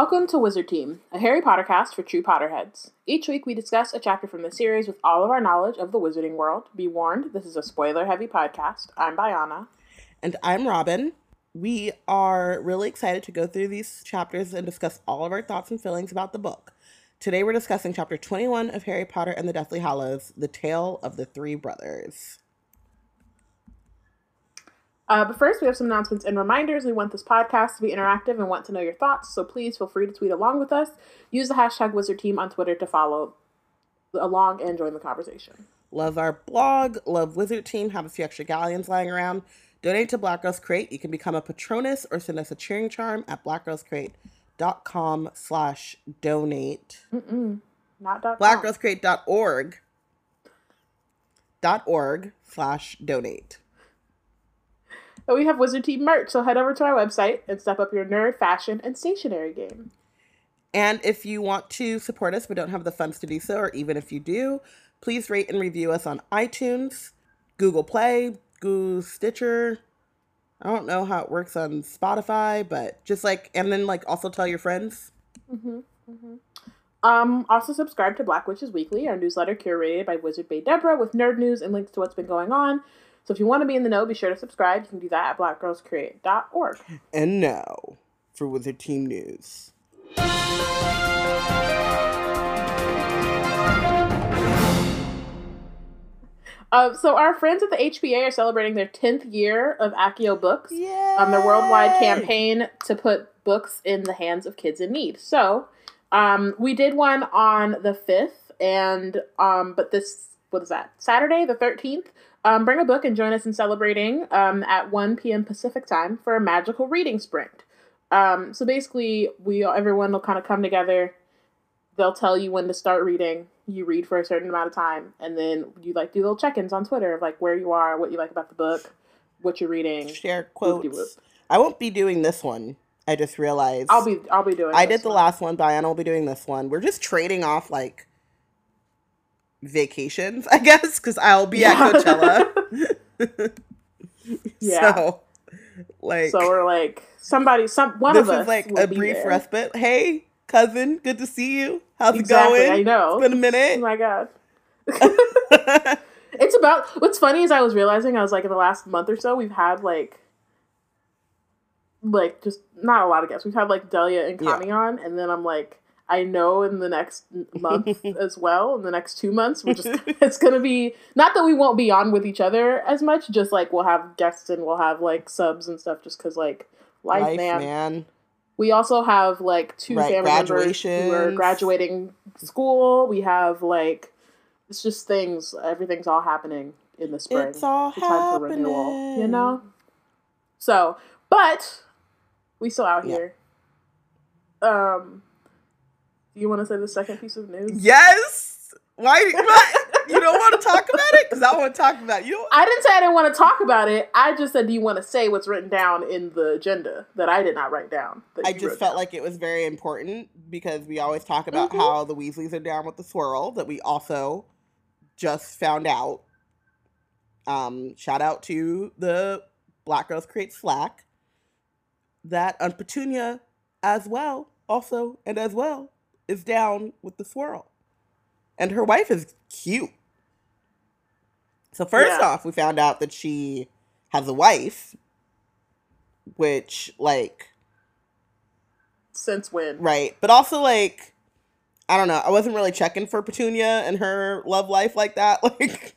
Welcome to Wizard Team, a Harry Potter cast for true Potterheads. Each week we discuss a chapter from the series with all of our knowledge of the wizarding world. Be warned, this is a spoiler heavy podcast. I'm Bayana. And I'm Robyn. We are really excited to go through these chapters and discuss all of our thoughts and feelings about the book. Today we're discussing chapter 21 of Harry Potter and the Deathly Hallows, The Tale of the Three Brothers. Uh, but first, we have some announcements and reminders. We want this podcast to be interactive and want to know your thoughts, so please feel free to tweet along with us. Use the hashtag Wizard Team on Twitter to follow along and join the conversation. Love our blog, love Wizard Team, have a few extra galleons lying around. Donate to Black Girls Create. You can become a patronus or send us a cheering charm at blackgirlscreate.com slash donate. Mm-mm. Not dot blackgirlscreate.org dot org slash donate. But we have Wizard Team merch, so head over to our website and step up your nerd, fashion, and stationery game. And if you want to support us but don't have the funds to do so, or even if you do, please rate and review us on iTunes, Google Play, Google Stitcher. I don't know how it works on Spotify, but just like, and then like also tell your friends. Mm-hmm, mm-hmm. Um, also subscribe to Black Witches Weekly, our newsletter curated by Wizard Bay Deborah with nerd news and links to what's been going on. So if you want to be in the know, be sure to subscribe. You can do that at blackgirlscreate.org. And now for Wizard Team News. Uh, so our friends at the HPA are celebrating their 10th year of Accio Books, um, their worldwide campaign to put books in the hands of kids in need. So um, we did one on the 5th, and um, but this what is that Saturday the 13th. Um, bring a book and join us in celebrating um, at 1 p.m. Pacific time for a magical reading sprint. Um, so basically, we everyone will kind of come together. They'll tell you when to start reading. You read for a certain amount of time, and then you like do little check-ins on Twitter of like where you are, what you like about the book, what you're reading. Share quotes. I won't be doing this one. I just realized. I'll be. I'll be doing. I did the one. last one. Diana will be doing this one. We're just trading off like vacations, I guess, because I'll be yeah. at Coachella. yeah. So, like, so we're like somebody, some one of us. This is like a brief there. respite. Hey, cousin, good to see you. How's exactly, it going? I know. It's been a minute. Oh my god. it's about. What's funny is I was realizing I was like in the last month or so we've had like. Like just not a lot of guests. We've had like Delia and Connie yeah. on, and then I'm like, I know in the next month as well, in the next two months, we're just it's gonna be not that we won't be on with each other as much, just like we'll have guests and we'll have like subs and stuff, just because like life, life man. man. We also have like two right, family members who are graduating school. We have like it's just things. Everything's all happening in the spring. It's all it's time for renewal, you know. So, but we still out yeah. here. Um you want to say the second piece of news? Yes. Why? you don't want to talk about it? Because I want to talk about you. I didn't say I didn't want to talk about it. I just said, do you want to say what's written down in the agenda that I did not write down? I just felt down. like it was very important because we always talk about mm-hmm. how the Weasleys are down with the swirl that we also just found out. Um, shout out to the Black Girls Create Slack that on Petunia as well, also and as well is down with the swirl. And her wife is cute. So first yeah. off, we found out that she has a wife, which like since when? Right. But also like I don't know, I wasn't really checking for Petunia and her love life like that. Like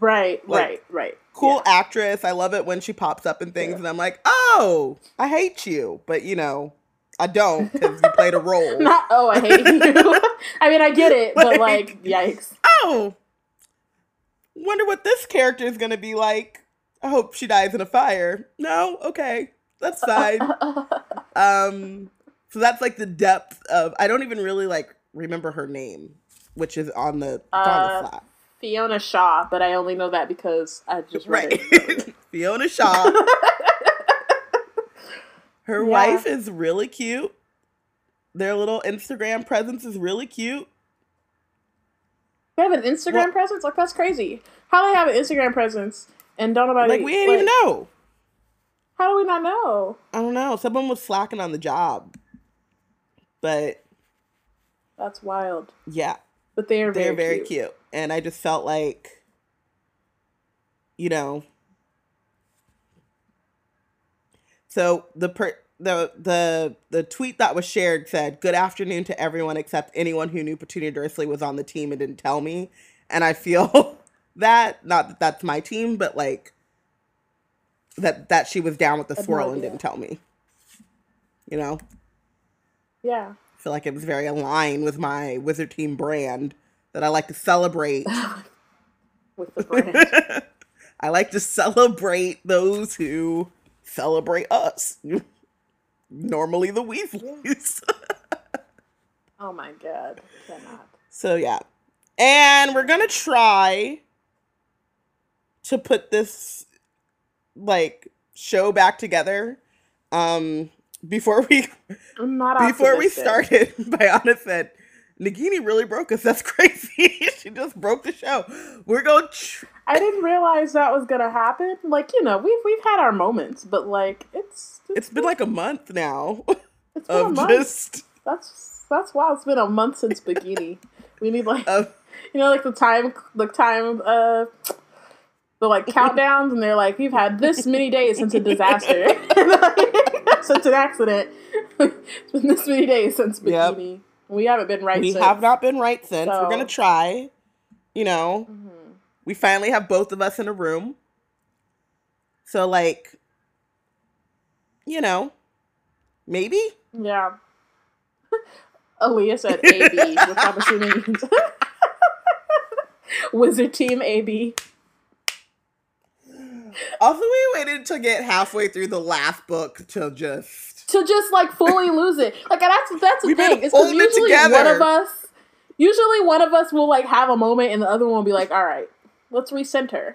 Right, like, right, right. Cool yeah. actress. I love it when she pops up in things yeah. and I'm like, "Oh, I hate you." But, you know, I don't because you played a role. Not oh, I hate you. I mean, I get it, like, but like, yikes. Oh, wonder what this character is gonna be like. I hope she dies in a fire. No, okay, that's fine. um, so that's like the depth of. I don't even really like remember her name, which is on the, uh, on the flat. Fiona Shaw, but I only know that because I just right. Fiona Shaw. Her yeah. wife is really cute. Their little Instagram presence is really cute. They have an Instagram well, presence? Like that's crazy. How do they have an Instagram presence and don't nobody like we didn't like, even know? How do we not know? I don't know. Someone was slacking on the job. But that's wild. Yeah. But they are they're very, very cute. cute. And I just felt like you know so the per the the the tweet that was shared said good afternoon to everyone except anyone who knew Petunia Dursley was on the team and didn't tell me. And I feel that not that that's my team but like that that she was down with the swirl and didn't tell me you know? Yeah. I feel like it was very aligned with my wizard team brand that I like to celebrate. With the brand. I like to celebrate those who celebrate us normally the Weasleys. oh my god, I cannot. So yeah, and we're gonna try to put this like show back together. Um, before we before we started, Bayana said. Nagini really broke us. That's crazy. she just broke the show. We're gonna Tr- I didn't realize that was gonna happen. Like you know, we've we've had our moments, but like it's it's, it's been like a month now. It's been a month. Just... That's that's wild. It's been a month since bikini. we need like uh, you know like the time the time uh the like countdowns and they're like we've had this many days since a disaster since an accident. it's been this many days since bikini. Yep. We haven't been right. We since. have not been right since. So. We're gonna try. You know, mm-hmm. We finally have both of us in a room. So like, you know, maybe yeah. Aaliyah said AB, which I'm assuming means Wizard Team AB. Also, we waited to get halfway through the last book to just to just like fully lose it. Like that's that's the We've thing. It's because usually it one of us, usually one of us will like have a moment, and the other one will be like, "All right, let's recenter."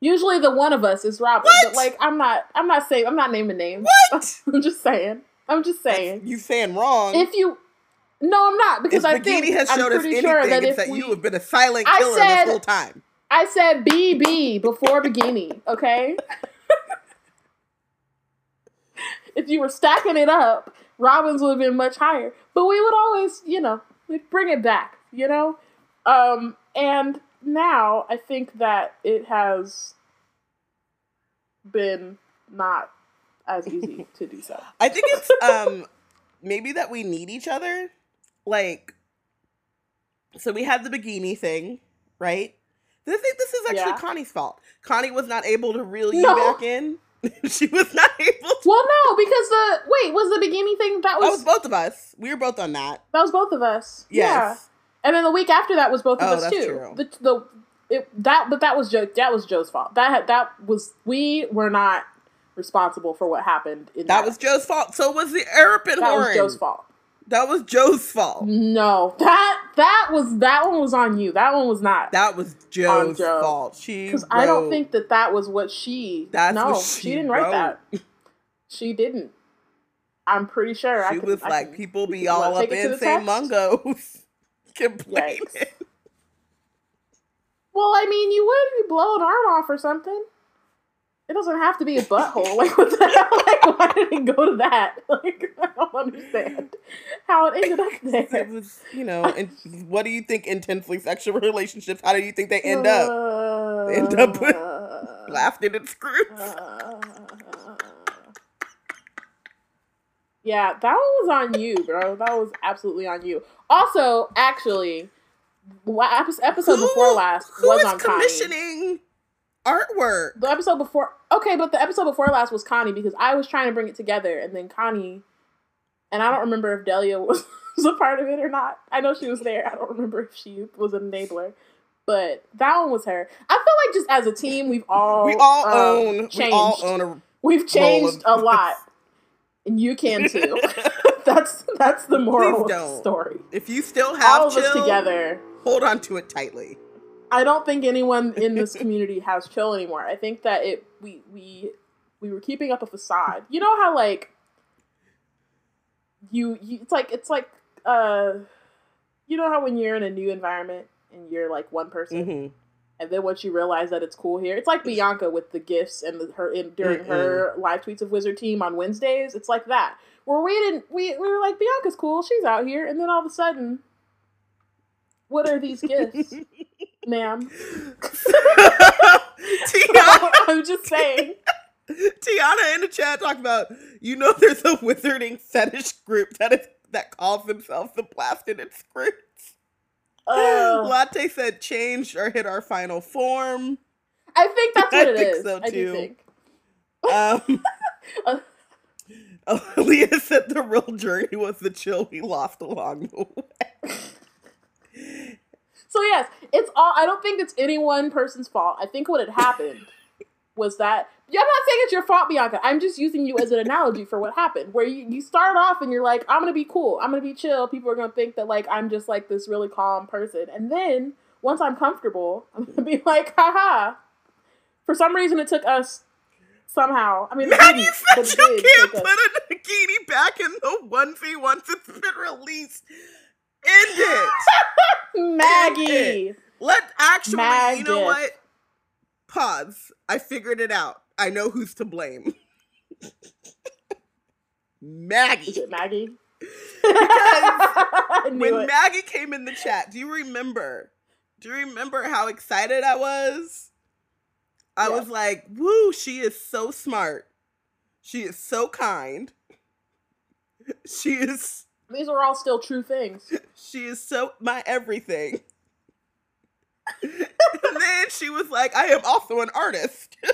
Usually, the one of us is Robyn, what? but like I'm not. I'm not saying. I'm not naming names. What? I'm just saying. I'm just saying. You saying wrong. If you No, I'm not because if I think has showed I'm pretty us sure that if that we, you have been a silent killer said, this whole time. I said BB before bikini, okay? if you were stacking it up, Robyn's would have been much higher. But we would always, you know, we'd bring it back, you know? Um, and now I think that it has been not as easy to do so. I think it's um maybe that we need each other. Like so we had the bikini thing, right? I think this is actually yeah. Connie's fault. Connie was not able to reel you no. back in. she was not able to. Well, no, because the wait was the bikini thing that was that was both of us. We were both on that. That was both of us. Yes. Yeah. And then the week after that was both of oh, us too. True. The the it, that but that was Joe that was Joe's fault. That had, that was we were not responsible for what happened. that, that was Joe's fault. So was the Erumpent That horn. was Joe's fault. That was Joe's fault. No, that that was that one was on you. That one was not. That was Joe's Joe. fault. She because I don't think that that was what she. That's no, she, she, didn't wrote. write that. She didn't. I'm pretty sure. She I could, was I like, people be all up in St. Mungo's complaining. Yikes. Well, I mean, you would blow an arm off or something. It doesn't have to be a butthole. Like what the hell? Like why did it go to that? Like I don't understand how it ended up there. It was, you know, and what do you think intensely sexual relationships? How do you think they end up? Uh, they end up uh, Blast-Ended Skrewts. Uh, yeah, that one was on you, bro. That was absolutely on you. Also, actually, episode who, before last was on commissioning. Connie artwork. The episode before, okay, but the episode before last was Connie because I was trying to bring it together, and then Connie, and I don't remember if Delia was, was a part of it or not. I know she was there. I don't remember if she was an enabler, but that one was her. I feel like just as a team, we've all we all um, own changed. We all own a we've changed a lot, and you can too. that's that's the moral of the story. If you still have all of us together, hold on to it tightly. I don't think anyone in this community has chill anymore. I think that it we we we were keeping up a facade. You know how like you, you it's like it's like uh you know how when you're in a new environment and you're like one person mm-hmm. And then once you realize that it's cool here, it's like Bianca with the gifts and the, her in, during Mm-mm. her live tweets of Wizard Team on Wednesdays. It's like that. Where we didn't we we were like Bianca's cool, she's out here, and then all of a sudden, what are these gifts, ma'am? Tiana, I'm just saying. Tiana in the chat talked about you know there's a wizarding fetish group that is that calls themselves the Blasted and. Uh, Latte said changed or hit our final form. I think that's what it is. I it think is. So too. I think. Um, uh, Leah said the real journey was the chill we lost along the way. so yes, it's all. I don't think it's any one person's fault. I think what had happened was that yeah, I'm not saying it's your fault, Bianca. I'm just using you as an analogy for what happened. Where you, you start off and you're like, I'm gonna be cool, I'm gonna be chill. People are gonna think that like I'm just like this really calm person. And then once I'm comfortable, I'm gonna be like, haha. For some reason it took us somehow. I mean, Maggie said you can't put a bikini back in the onesie once it's been released. End it. Maggie. End it. Let actually, Maggie. you know what? Pause. I figured it out. I know who's to blame. Maggie. Is it Maggie? when it. Maggie came in the chat, do you remember? Do you remember how excited I was? I was like, woo, she is so smart. She is so kind. She is. These are all still true things. She is so my everything. and then she was like, I am also an artist.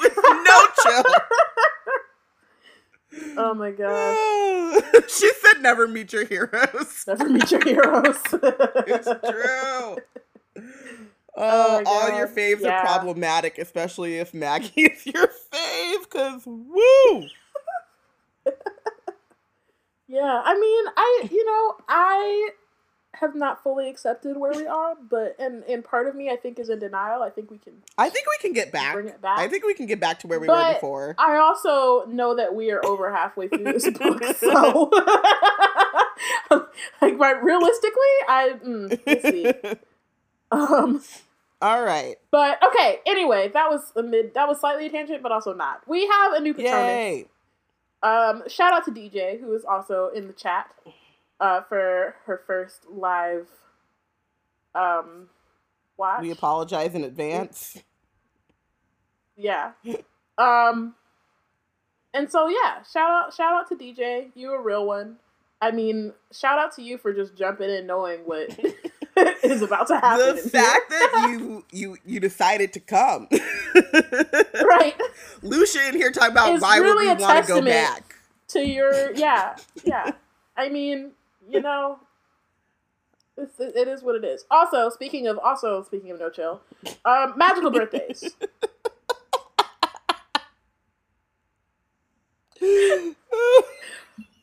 With no chill. Oh my god. she said never meet your heroes. Never meet your heroes. it's true. Oh, oh all your faves yeah. are problematic, especially if Maggie is your fave, because woo! yeah, I mean, I, you know, I have not fully accepted where we are, but and and part of me I think is in denial. I think we can. I think we can get back. Bring it back. I think we can get back to where we but were before. I also know that we are over halfway through this book, so like, but realistically, I mm, let's see. Um. All right. But okay. Anyway, that was a mid. That was slightly a tangent, but also not. We have a new Patronus. Yay. Um, shout out to DJ who is also in the chat uh, for her first live um, watch. We apologize in advance. Yeah. um, and so yeah, shout out shout out to DJ. You a real one. I mean, shout out to you for just jumping in knowing what is about to happen. The fact that you you you decided to come. right. Lucia in here talking about it's why really would we want to go back. To your yeah, yeah. I mean, you know, it's, it is what it is. Also, speaking of also speaking of no chill, um, magical birthdays.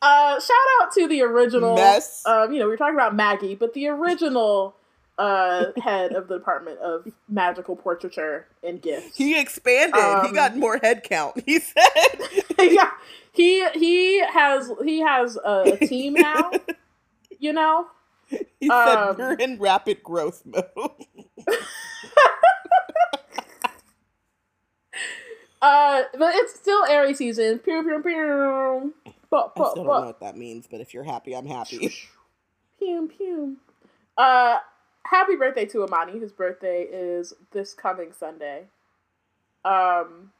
uh, shout out to the original. Mess. Um, you know, we were talking about Maggie, but the original uh, head of the department of magical portraiture and gifts. He expanded. Um, he got more head count. He said. yeah, he he has he has a, a team now you know? He said um, we're in rapid growth mode. uh, but it's still Aries season. Pew, pew, pew. But, but, I still don't know what that means, but if you're happy, I'm happy. Pew pew. Uh, happy birthday to Amani, whose birthday is this coming Sunday. Um,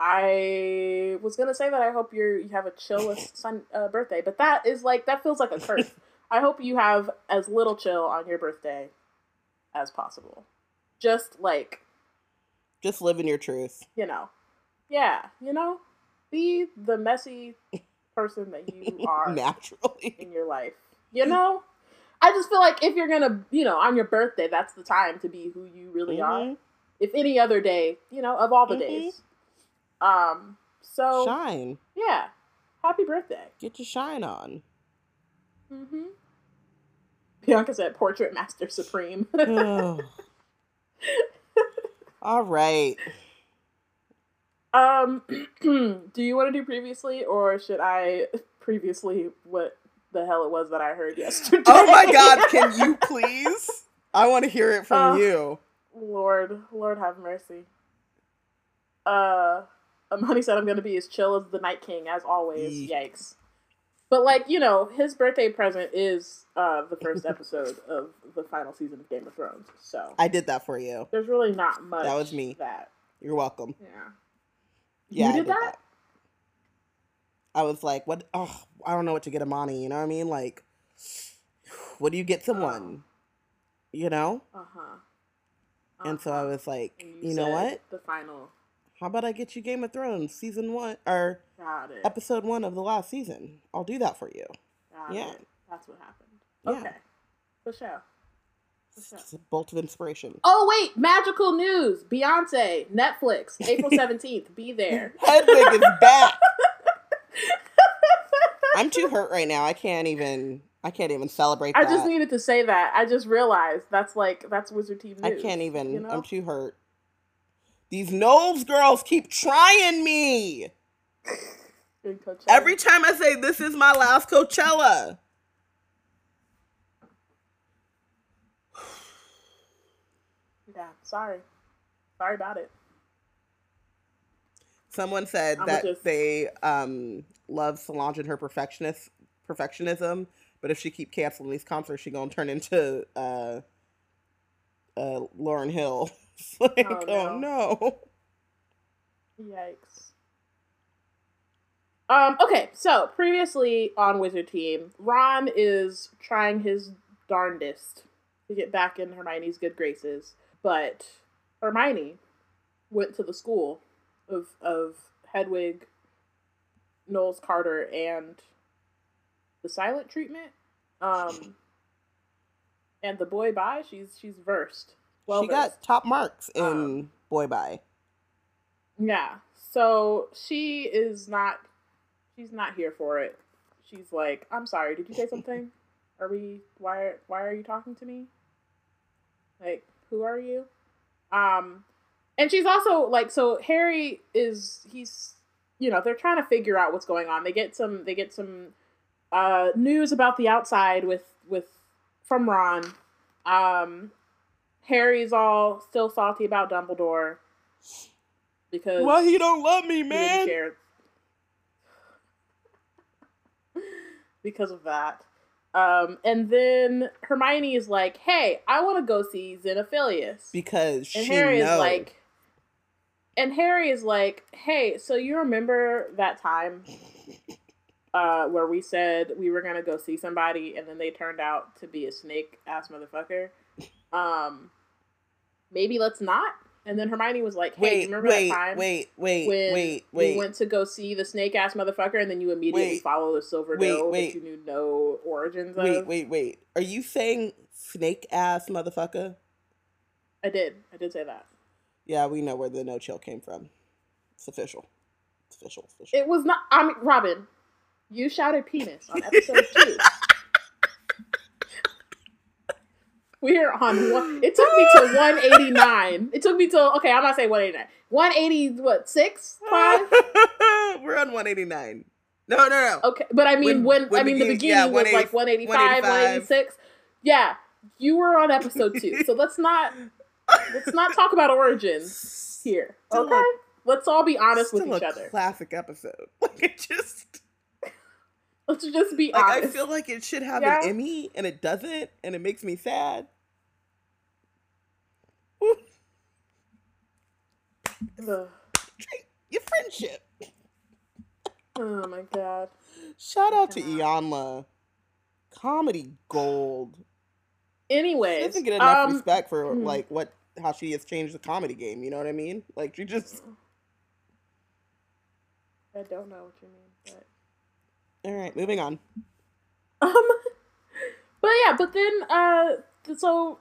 I was gonna say that I hope you you have a chillest son uh, birthday, but that is like that feels like a curse. I hope you have as little chill on your birthday as possible. Just like, just living your truth. You know, yeah, you know, be the messy person that you are naturally in your life. You know, I just feel like if you're gonna, you know, on your birthday, that's the time to be who you really mm-hmm. are. If any other day, you know, of all the mm-hmm. days um, so shine. Yeah. Happy birthday. Get your shine on. Mm-hmm. Bianca said portrait master supreme. All right. Um do you want to do previously or should I previously what the hell it was that I heard yesterday? Oh my god, can you please? I want to hear it from Uh, you. Lord, Lord have mercy. Uh, Amani said I'm gonna be as chill as the Night King as always. Yikes. But like you know, his birthday present is uh the first episode of the final season of Game of Thrones. So I did that for you. there's really not much. That was me. That You're welcome. yeah. Yeah, you I did, that? I was like, what? Oh, I don't know what to get Amani. You know what I mean? Like, what do you get someone? You know? Uh huh. And so I was like, And you, know what? The final. How about I get you Game of Thrones season one or episode one of the last season? I'll do that for you. Got yeah. it. That's what happened. Yeah. Okay. For sure. Sure. It's a bolt of inspiration. Oh wait, magical news! Beyonce, Netflix, April seventeenth. Be there. Hedwig is back. I'm too hurt right now. I can't even. I can't even celebrate. I that. just needed to say that. I just realized that's like that's Wizard Team I can't even. You know? I'm too hurt. These Knowles girls keep trying me. Every time I say this is my last Coachella. yeah, sorry, sorry about it. Someone said I'ma that just- they um, love Solange and her perfectionist perfectionism, but if she keep canceling these concerts, she gonna turn into uh, uh, Lauryn Hill. It's like, Oh, oh, no. Yikes. Um. Okay. So previously on Wizard Team, Ron is trying his darndest to get back in Hermione's good graces, but Hermione went to the school of of Hedwig, Knowles Carter, and the silent treatment. Um. And the boy by she's she's versed. Well she got top marks in Um, Boy Bye. Yeah. So she is not she's not here for it. She's like, "I'm sorry, did you say something? Are we why why are you talking to me? Like, who are you?" Um and she's also like so Harry is he's you know, they're trying to figure out what's going on. They get some they get some uh news about the outside with with from Ron. Um Harry's all still salty about Dumbledore because Why he don't love me, man? because of that. Um, and then Hermione is like, "Hey, I want to go see Xenophilius," Because and she Harry knows. is like, and Harry is like, "Hey, so you remember that time uh, where we said we were gonna go see somebody, and then they turned out to be a snake ass motherfucker? Um, maybe let's not." And then Hermione was like, "Hey, wait, remember wait, that time?" wait, wait, when wait, wait. we went to go see the snake ass motherfucker, and then you immediately Wait. follow the silver Wait, doe wait. that you knew no origins of. Wait, wait, wait. Are you saying snake ass motherfucker? I did. I did say that. Yeah, we know where the no chill came from. It's official. It's official. It's official. It was not. I mean, Robyn, you shouted penis on episode two. We're on one. It took me to 189. It took me to okay. I'm not saying 189. 180. What six five? We're on 189. No, no, no. Okay, but I mean When- when, when I mean the beginning yeah, was like 185, 185. 186. Yeah, you were on episode two, so let's not let's not talk about origins here. Okay, a- let's all be honest with each a other. Classic episode. Like it just Let's just be like I feel like it should have Yeah. an Emmy and it doesn't, and it makes me sad. Your friendship. Oh my god. Shout out to. Ianla. Comedy gold. She Anyways, doesn't get enough um, respect for hmm. like what how she has changed the comedy game. You know what I mean? Like she just. I don't know what you mean, but All right, moving on. um, but yeah, but then uh, so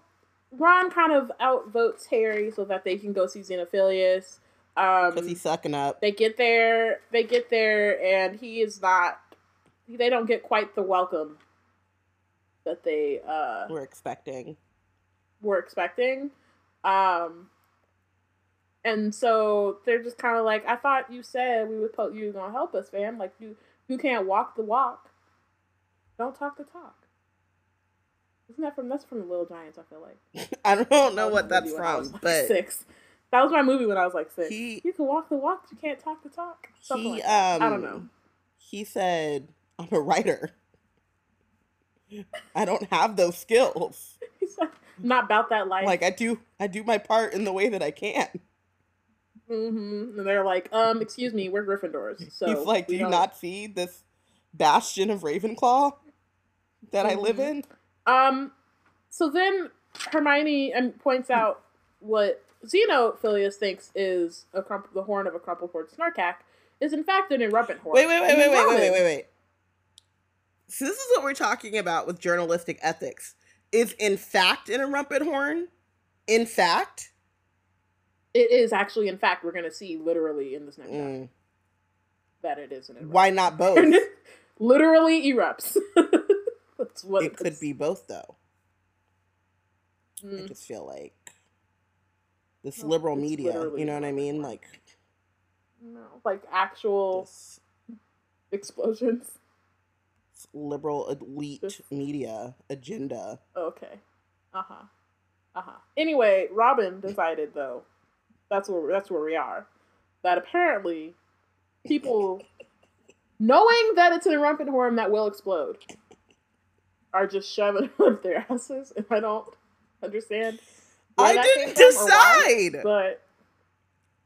Ron kind of outvotes Harry so that they can go see Xenophilius. Um, Because he's sucking up. they get there, they get there, and he is not. They don't get quite the welcome that they uh We're expecting. were expecting. Um, and so they're just kind of like, I thought you said we would put you were gonna help us, fam. Like you, you can't walk the walk. Don't talk the talk. Isn't that from that's from the Little Giants? I feel like. I don't know what that's from, like but six. That was my movie when I was like six. He, you can walk the walk, you can't talk the talk. Something he, like that. um, I don't know. He said, "I'm a writer. I don't have those skills. He's like, not about that life. Like I do, I do my part in the way that I can." Mm-hmm. And they're like, um, excuse me, we're Gryffindors. So He's like, "Do you don't- not see this bastion of Ravenclaw that I live Mhm. in?" Um, so then Hermione um, points out what Xenophilius thinks is a crump- the horn of a crumpled horn Snorkack is in fact an erumpent horn. Wait, wait, wait, wait, wait, wait, wait, wait, wait. So this is what we're talking about with journalistic ethics. Is in fact an erumpent horn? In fact? It is actually, in fact, we're going to see literally in this next Mm. that it is an. Why not both? literally erupts. That's what it could be both though. I Mm, just feel like this No, liberal media, you know what I mean? Like no, like actual explosions. liberal elite Just- media agenda. Okay. Uh huh. Uh huh. Anyway, Robyn decided though, that's where that's where we are, that apparently people, knowing that it's an erumpent horn that will explode, are just shoving it up their asses, and I don't understand. I didn't came from or why, decide. but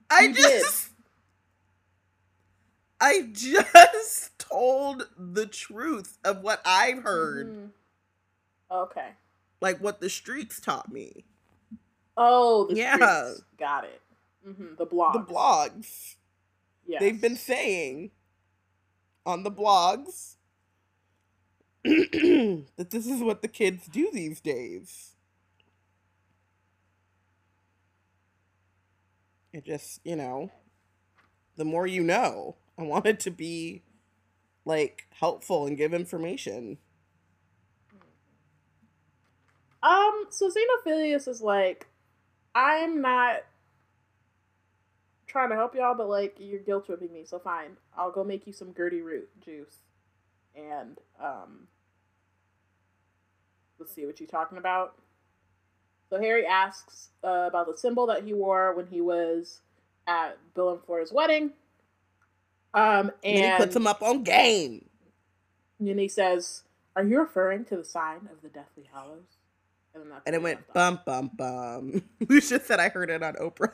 I You did. just I just told the truth of what I've heard, Mhm. Okay. like what the streets taught me. Oh, the Yeah. streets. Got it. Hmm The blog. The blogs. Yes. They've been saying on the blogs that this is what the kids do these days. It just, you know, the more you know. I want it to be like helpful and give information. Um, so Xenophilius is like, I'm not trying to help y'all, but like you're guilt tripping me, so fine. I'll go make you some Gurdyroot juice. And um let's see what you're talking about. So Harry asks uh, about the symbol that he wore when he was at Bill and Fleur's wedding. Um And, and, he puts him up on game. and he says, Are you referring to the sign of the Deathly Hallows? And, And it went bum bum bum. Lucia said I heard it on Oprah.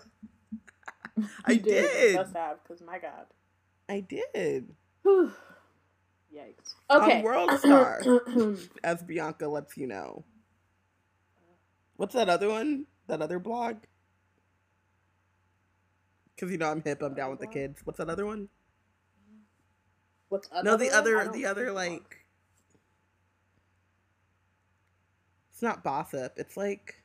I did. Must have, because my God. I did. Yikes. Okay. World Star. As Bianca lets you know. What's that other one? That other blog? Because you know I'm hip, I'm down with the kids. What's that other one? What's No, the? Other, the other like. It's not gossip. It's like.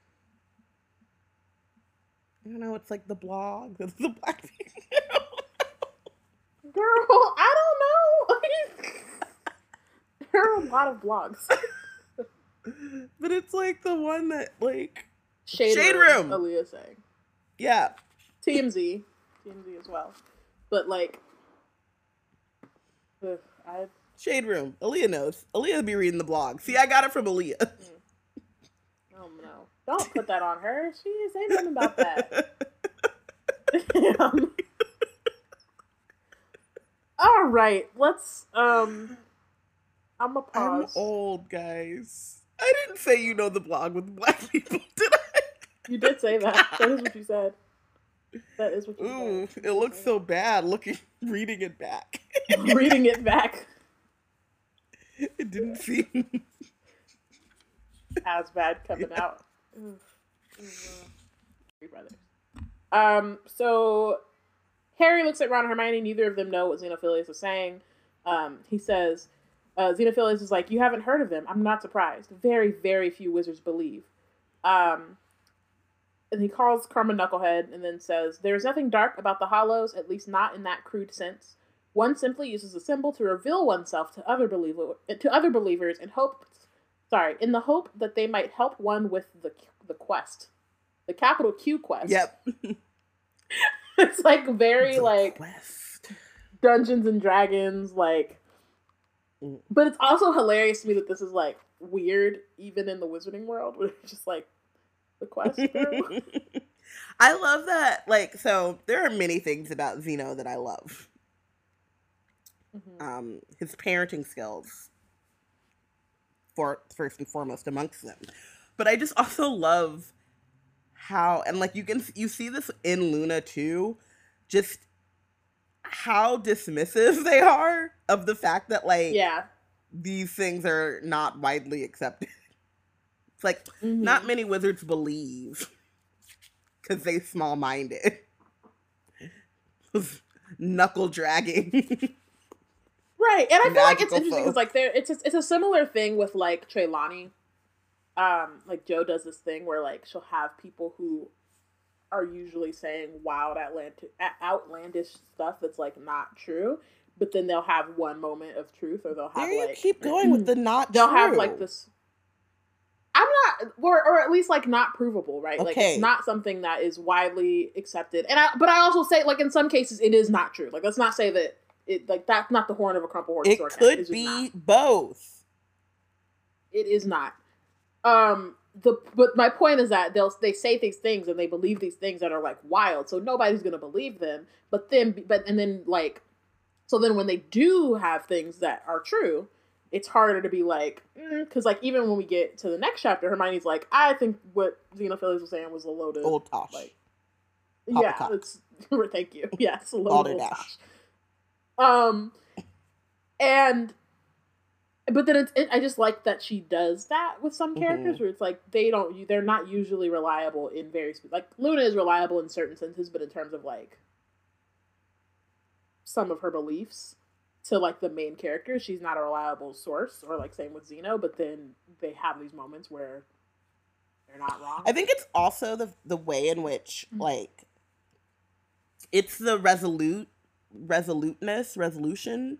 I don't know. It's like the blog. It's the black people. Girl, I don't know. there are a lot of blogs. but it's like the one that like Shade, Shade room. Aaliyah saying yeah. TMZ, TMZ as well. But like, ugh, I Shade room. Aaliyah knows. Aaliyah be reading the blog. See, I got it from Aaliyah. Mm. oh no, don't put that on her. She didn't say nothing about that. All right, let's um. I'm a I'm pause. old, guys. I didn't say you know the blog with black people, did I? You did say that. That is what you said. That is what you Ooh, said. it looks so bad looking reading it back. Reading it back it didn't seem as bad coming out. Three brothers. Um. So Harry looks at Ron and Hermione. Neither of them know what Xenophilius is saying. Um. He says, uh, "Xenophilius is like, you haven't heard of them. I'm not surprised. Very, very few wizards believe." Um. And he calls Carmen Knucklehead and then says, There is nothing dark about the hallows, at least not in that crude sense. One simply uses a symbol to reveal oneself to other believer to other believers in hope sorry, in the hope that they might help one with the the quest. The capital Q quest. Yep. it's like very The like quest. Dungeons and Dragons, like Mm. But it's also hilarious to me that this is like weird, even in the wizarding world, where it's just like the quest. I love that. Like, so there are many things about Zeno that I love. Mm-hmm. Um, his parenting skills, for first and foremost amongst them, but I just also love how and like you can you see this in Luna too, just how dismissive they are of the fact that like yeah these things are not widely accepted. It's like mm-hmm. not many wizards believe because they small minded. Knuckle dragging. Right, and I feel like it's interesting because like there, it's a, it's a similar thing with like Trelawney. Um, like Joe does this thing where like she'll have people who are usually saying wild outlandish, outlandish stuff that's like not true, but then they'll have one moment of truth, or they'll have there like keep going with the not. They'll true. have like this. I'm not, or or at least like not provable, right? Okay. Like it's not something that is widely accepted, and I. But I also say, like in some cases, it is not true. Like let's not say that it like that's not the horn of a crumple horse. It could be not. both. It is not. Um, the but my point is that they'll they say these things and they believe these things that are like wild, so nobody's gonna believe them. But then, but and then like, so then when they do have things that are true, it's harder to be like, because mm, like even when we get to the next chapter, Hermione's like, I think what Xenophilius was saying was a load of old tosh. Like, yeah, it's thank you. Yeah, it's a load of old tosh. Um, and but then it's it, I just like that she does that with some characters mm-hmm. where it's like they don't they're not usually reliable in very like Luna is reliable in certain senses, but in terms of like some of her beliefs to like the main character, she's not a reliable source. Or like same with Zeno, but then they have these moments where they're not wrong. I think it's also the the way in which mm-hmm. like it's the resolute resoluteness resolution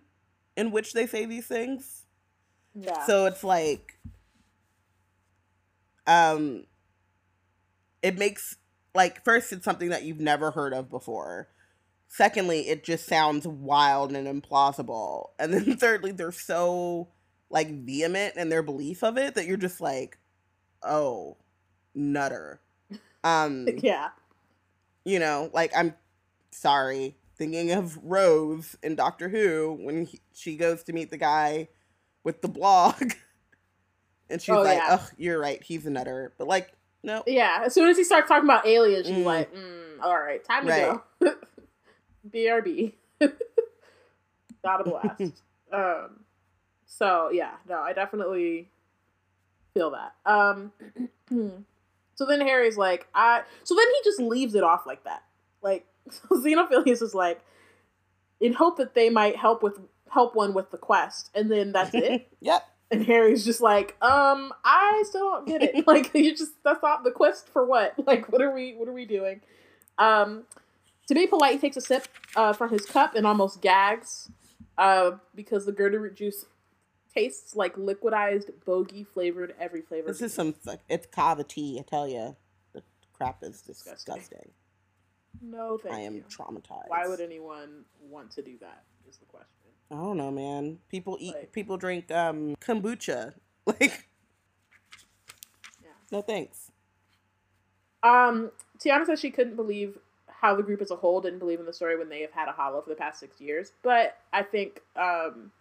in which they say these things yeah. So it's like um it makes like first it's something that you've never heard of before. Secondly, it just sounds wild and implausible. And then thirdly, they're so like vehement in their belief of it that you're just like, "Oh, nutter." Um Yeah. You know, like I'm sorry, thinking of Rose in Doctor Who when he, she goes to meet the guy with the blog. and she's oh, like, yeah. "Oh, you're right. He's a nutter." But like, no. Yeah. As soon as he starts talking about aliens, she's mm. like, mm, "All right, time to right. go." BRB. Got a blast. um. So yeah, no, I definitely feel that. Um. so then Harry's like, I. So then he just leaves it off like that. Like so Xenophilius is like, in hope that they might help with help one with the quest, and then that's it. yep. And Harry's just like, um, I still don't get it. like, you just that's not the quest for what? Like, what are we what are we doing? Um, to be polite, he takes a sip uh, from his cup and almost gags uh, because the Gurdyroot juice tastes like liquidized bogey flavored every flavor. This is some it's kava tea. I tell you, the crap is disgusting. disgusting. No, thank I am you. traumatized. Why would anyone want to do that? Is the question. I don't know, man. People eat. Like, people drink um, kombucha. Like, yeah. No thanks. Um, Tiana says she couldn't believe how the group as a whole didn't believe in the story when they have had a hallow for the past six years. But I think um,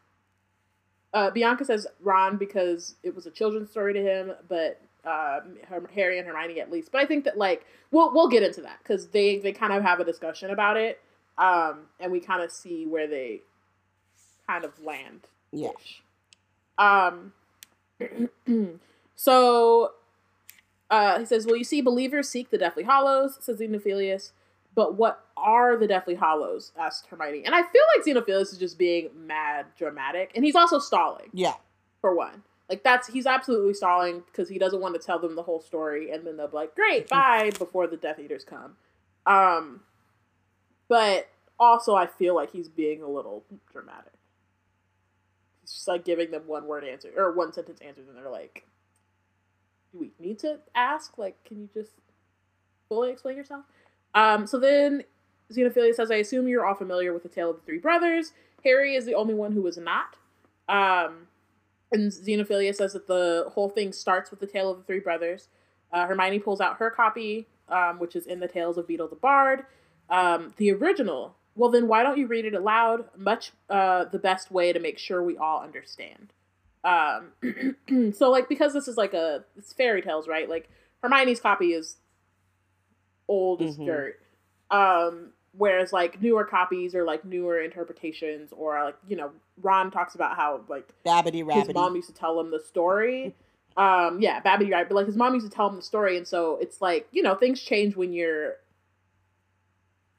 uh, Bianca says Ron because it was a children's story to him, but uh, Harry and Hermione at least. But I think that like we'll we'll get into that because they they kind of have a discussion about it, um, and we kind of see where they kind of land. Yeah. Um. so, uh, he says, "Well, you see, believers seek the Deathly Hallows," says Xenophilius. But what are the Deathly Hallows? asked Hermione. And I feel like Xenophilius is just being mad dramatic, and he's also stalling. Yeah. For one, like that's he's absolutely stalling because he doesn't want to tell them the whole story, and then they'll be like, "Great, bye," before the Death Eaters come. Um, but also I feel like he's being a little dramatic He's just like giving them one word answer or one sentence answers, and they're like, "Do we need to ask? Like, can you just fully explain yourself?" Um, so then Xenophilius says, "I assume you're all familiar with the tale of the three brothers. Harry is the only one who was not." Um, and Xenophilius says that the whole thing starts with the tale of the three brothers. Uh, Hermione pulls out her copy, um, which is in the Tales of Beedle the Bard. Um, the original. Well, then why don't you read it aloud? Much uh, the best way to make sure we all understand. Um, so, like, because this is like a it's fairy tales, right? Like Hermione's copy is old as mm-hmm. dirt. Um, whereas like newer copies or like newer interpretations or like you know ron talks about how like babbitty rabbitty his mom used to tell him the story um yeah babbitty rabbitty but like his mom used to tell him the story and so it's like you know things change when you're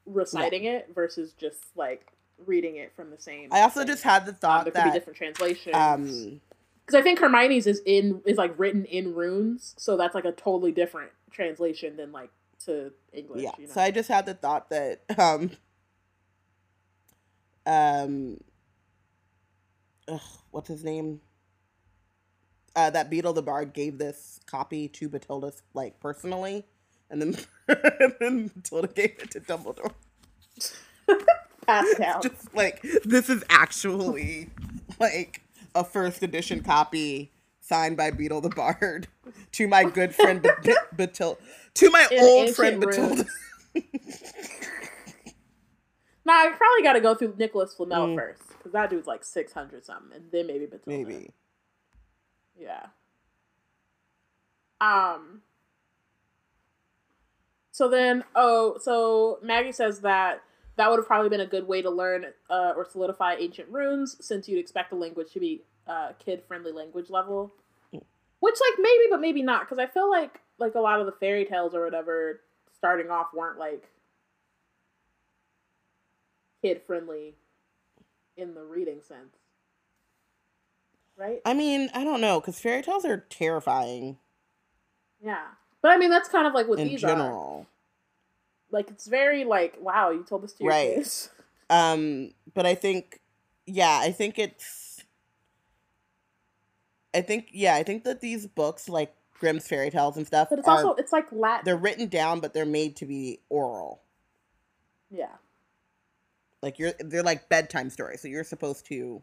reciting yeah. it versus just like reading it from the same i also thing. just had the um, thought um, there that, could be different translations um because i think hermione's is in is like written in runes so that's like a totally different translation than like to English. Yeah. You know? So I just had the thought that um um ugh, what's his name? Uh, that Beedle the Bard gave this copy to Bathilda like personally, and then and then Matilda gave it to Dumbledore. Passed out. Just like this is actually like a first edition copy signed by Beedle the Bard to my good friend Bathilda. To my In old friend Matilda. nah, I probably got to go through Nicholas Flamel mm. first because that dude's like six hundred something, and then maybe Bathilda. Maybe. Yeah. Um. So then, oh, so Maggie says that that would have probably been a good way to learn uh, or solidify ancient runes, since you'd expect the language to be uh, kid-friendly language level. Mm. Which, like, maybe, but maybe not, because I feel like like a lot of the fairy tales or whatever starting off weren't like kid friendly in the reading sense. Right? I mean, I don't know cuz fairy tales are terrifying. Yeah. But I mean, that's kind of like what in these general. Are. Like it's very like, wow, you told this to your right. kids. Um, but I think yeah, I think it's I think yeah, I think that these books like Grimm's fairy tales and stuff. But it's are, also it's like Latin. They're written down, but they're made to be oral. Yeah. Like you're they're like bedtime stories, so you're supposed to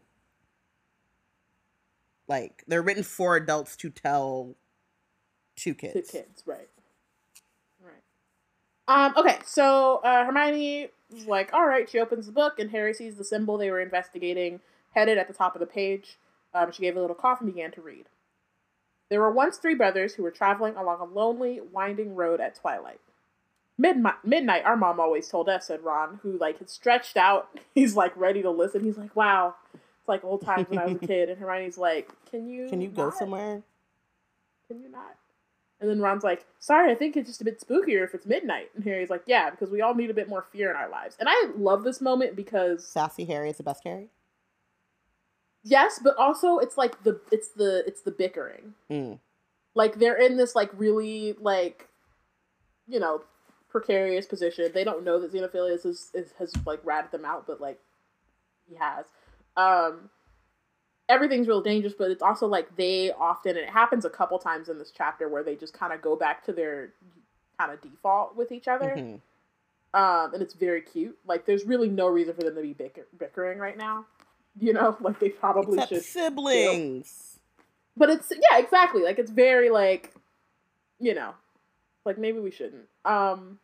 like they're written for adults to tell to kids. To kids, right. Right. Um, okay, so uh, Hermione is like, all right, she opens the book and Harry sees the symbol they were investigating headed at the top of the page. Um, she gave a little cough and began to read. There were once three brothers who were traveling along a lonely, winding road at twilight. Midnight, midnight, our mom always told us, said Ron, who like had stretched out. He's like ready to listen. He's like, wow, it's like old times when I was a kid. And Hermione's like, can you? Can you not? go somewhere? Can you not? And then Ron's like, sorry, I think it's just a bit spookier if it's midnight. And Harry's like, yeah, because we all need a bit more fear in our lives. And I love this moment because sassy Harry is the best Harry. Yes, but also it's like the it's the it's the bickering. Mm. Like they're in this like really like you know precarious position. They don't know that Xenophilius is, is has like ratted them out, but like he has. Um everything's real dangerous, but it's also like they often and it happens a couple times in this chapter where they just kind of go back to their kind of default with each other. Mm-hmm. Um, and it's very cute. Like, there's really no reason for them to be bicker- bickering right now. You know, like they probably Except should siblings. But it's yeah, exactly. Like it's very like, you know, like maybe we shouldn't. Um,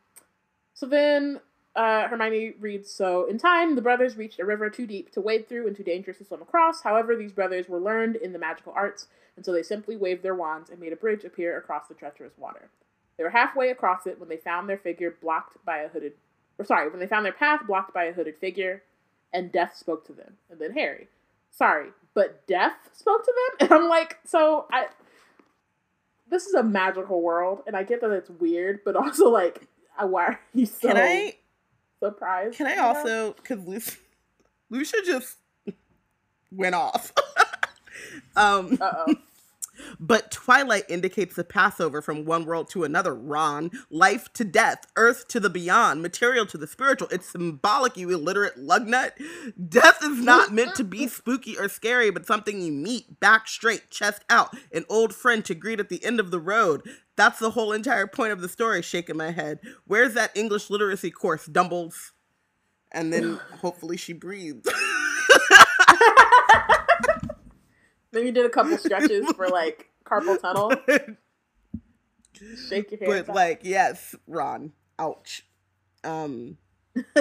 so then uh, Hermione reads So, in time, the brothers reached a river too deep to wade through and too dangerous to swim across. However, these brothers were learned in the magical arts, and so they simply waved their wands and made a bridge appear across the treacherous water. They were halfway across it when they found their figure blocked by a hooded. Or, sorry, when they found their path blocked by a hooded figure and Death spoke to them. And then Harry. Sorry, but Death spoke to them? And I'm like, so I this is a magical world, and I get that it's weird, but also like why are you so can I, surprised? Can I also because Lucia, Lucia just went off. um Uh-oh. But twilight indicates the passover from one world to another, Ron. Life to death, earth to the beyond, material to the spiritual. It's symbolic, you illiterate lugnut. Death is not meant to be spooky or scary, but something you meet, back straight, chest out, an old friend to greet at the end of the road. That's the whole entire point of the story, shaking my head. Where's that English literacy course, Dumbles? And then hopefully she breathes. then you did a couple stretches for like carpal tunnel. Shake your hands. But like, yes, Ron. Ouch. Um.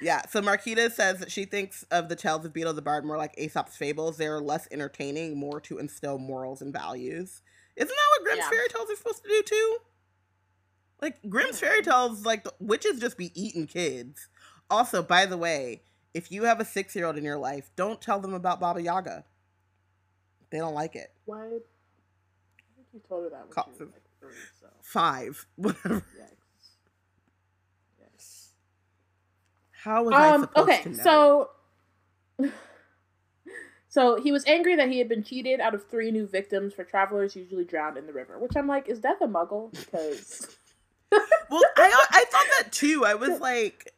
yeah. So Marquita says that she thinks of the tales of Beedle the Bard more like Aesop's fables. They are less entertaining, more to instill morals and values. Isn't that what Grimm's Yeah. fairy tales are supposed to do too? Like Grimm's fairy tales, like the witches just be eating kids. Also, by the way, if you have a six year old in your life, don't tell them about Baba Yaga. They don't like it. Why? I think you told her that when Cops she was like three. So Five, whatever. yikes. Yikes. How was I Um. supposed Okay. to know? So. So he was angry that he had been cheated out of three new victims for travelers usually drowned in the river. Which I'm like, is death a muggle? Because Well, I I thought that too. I was like,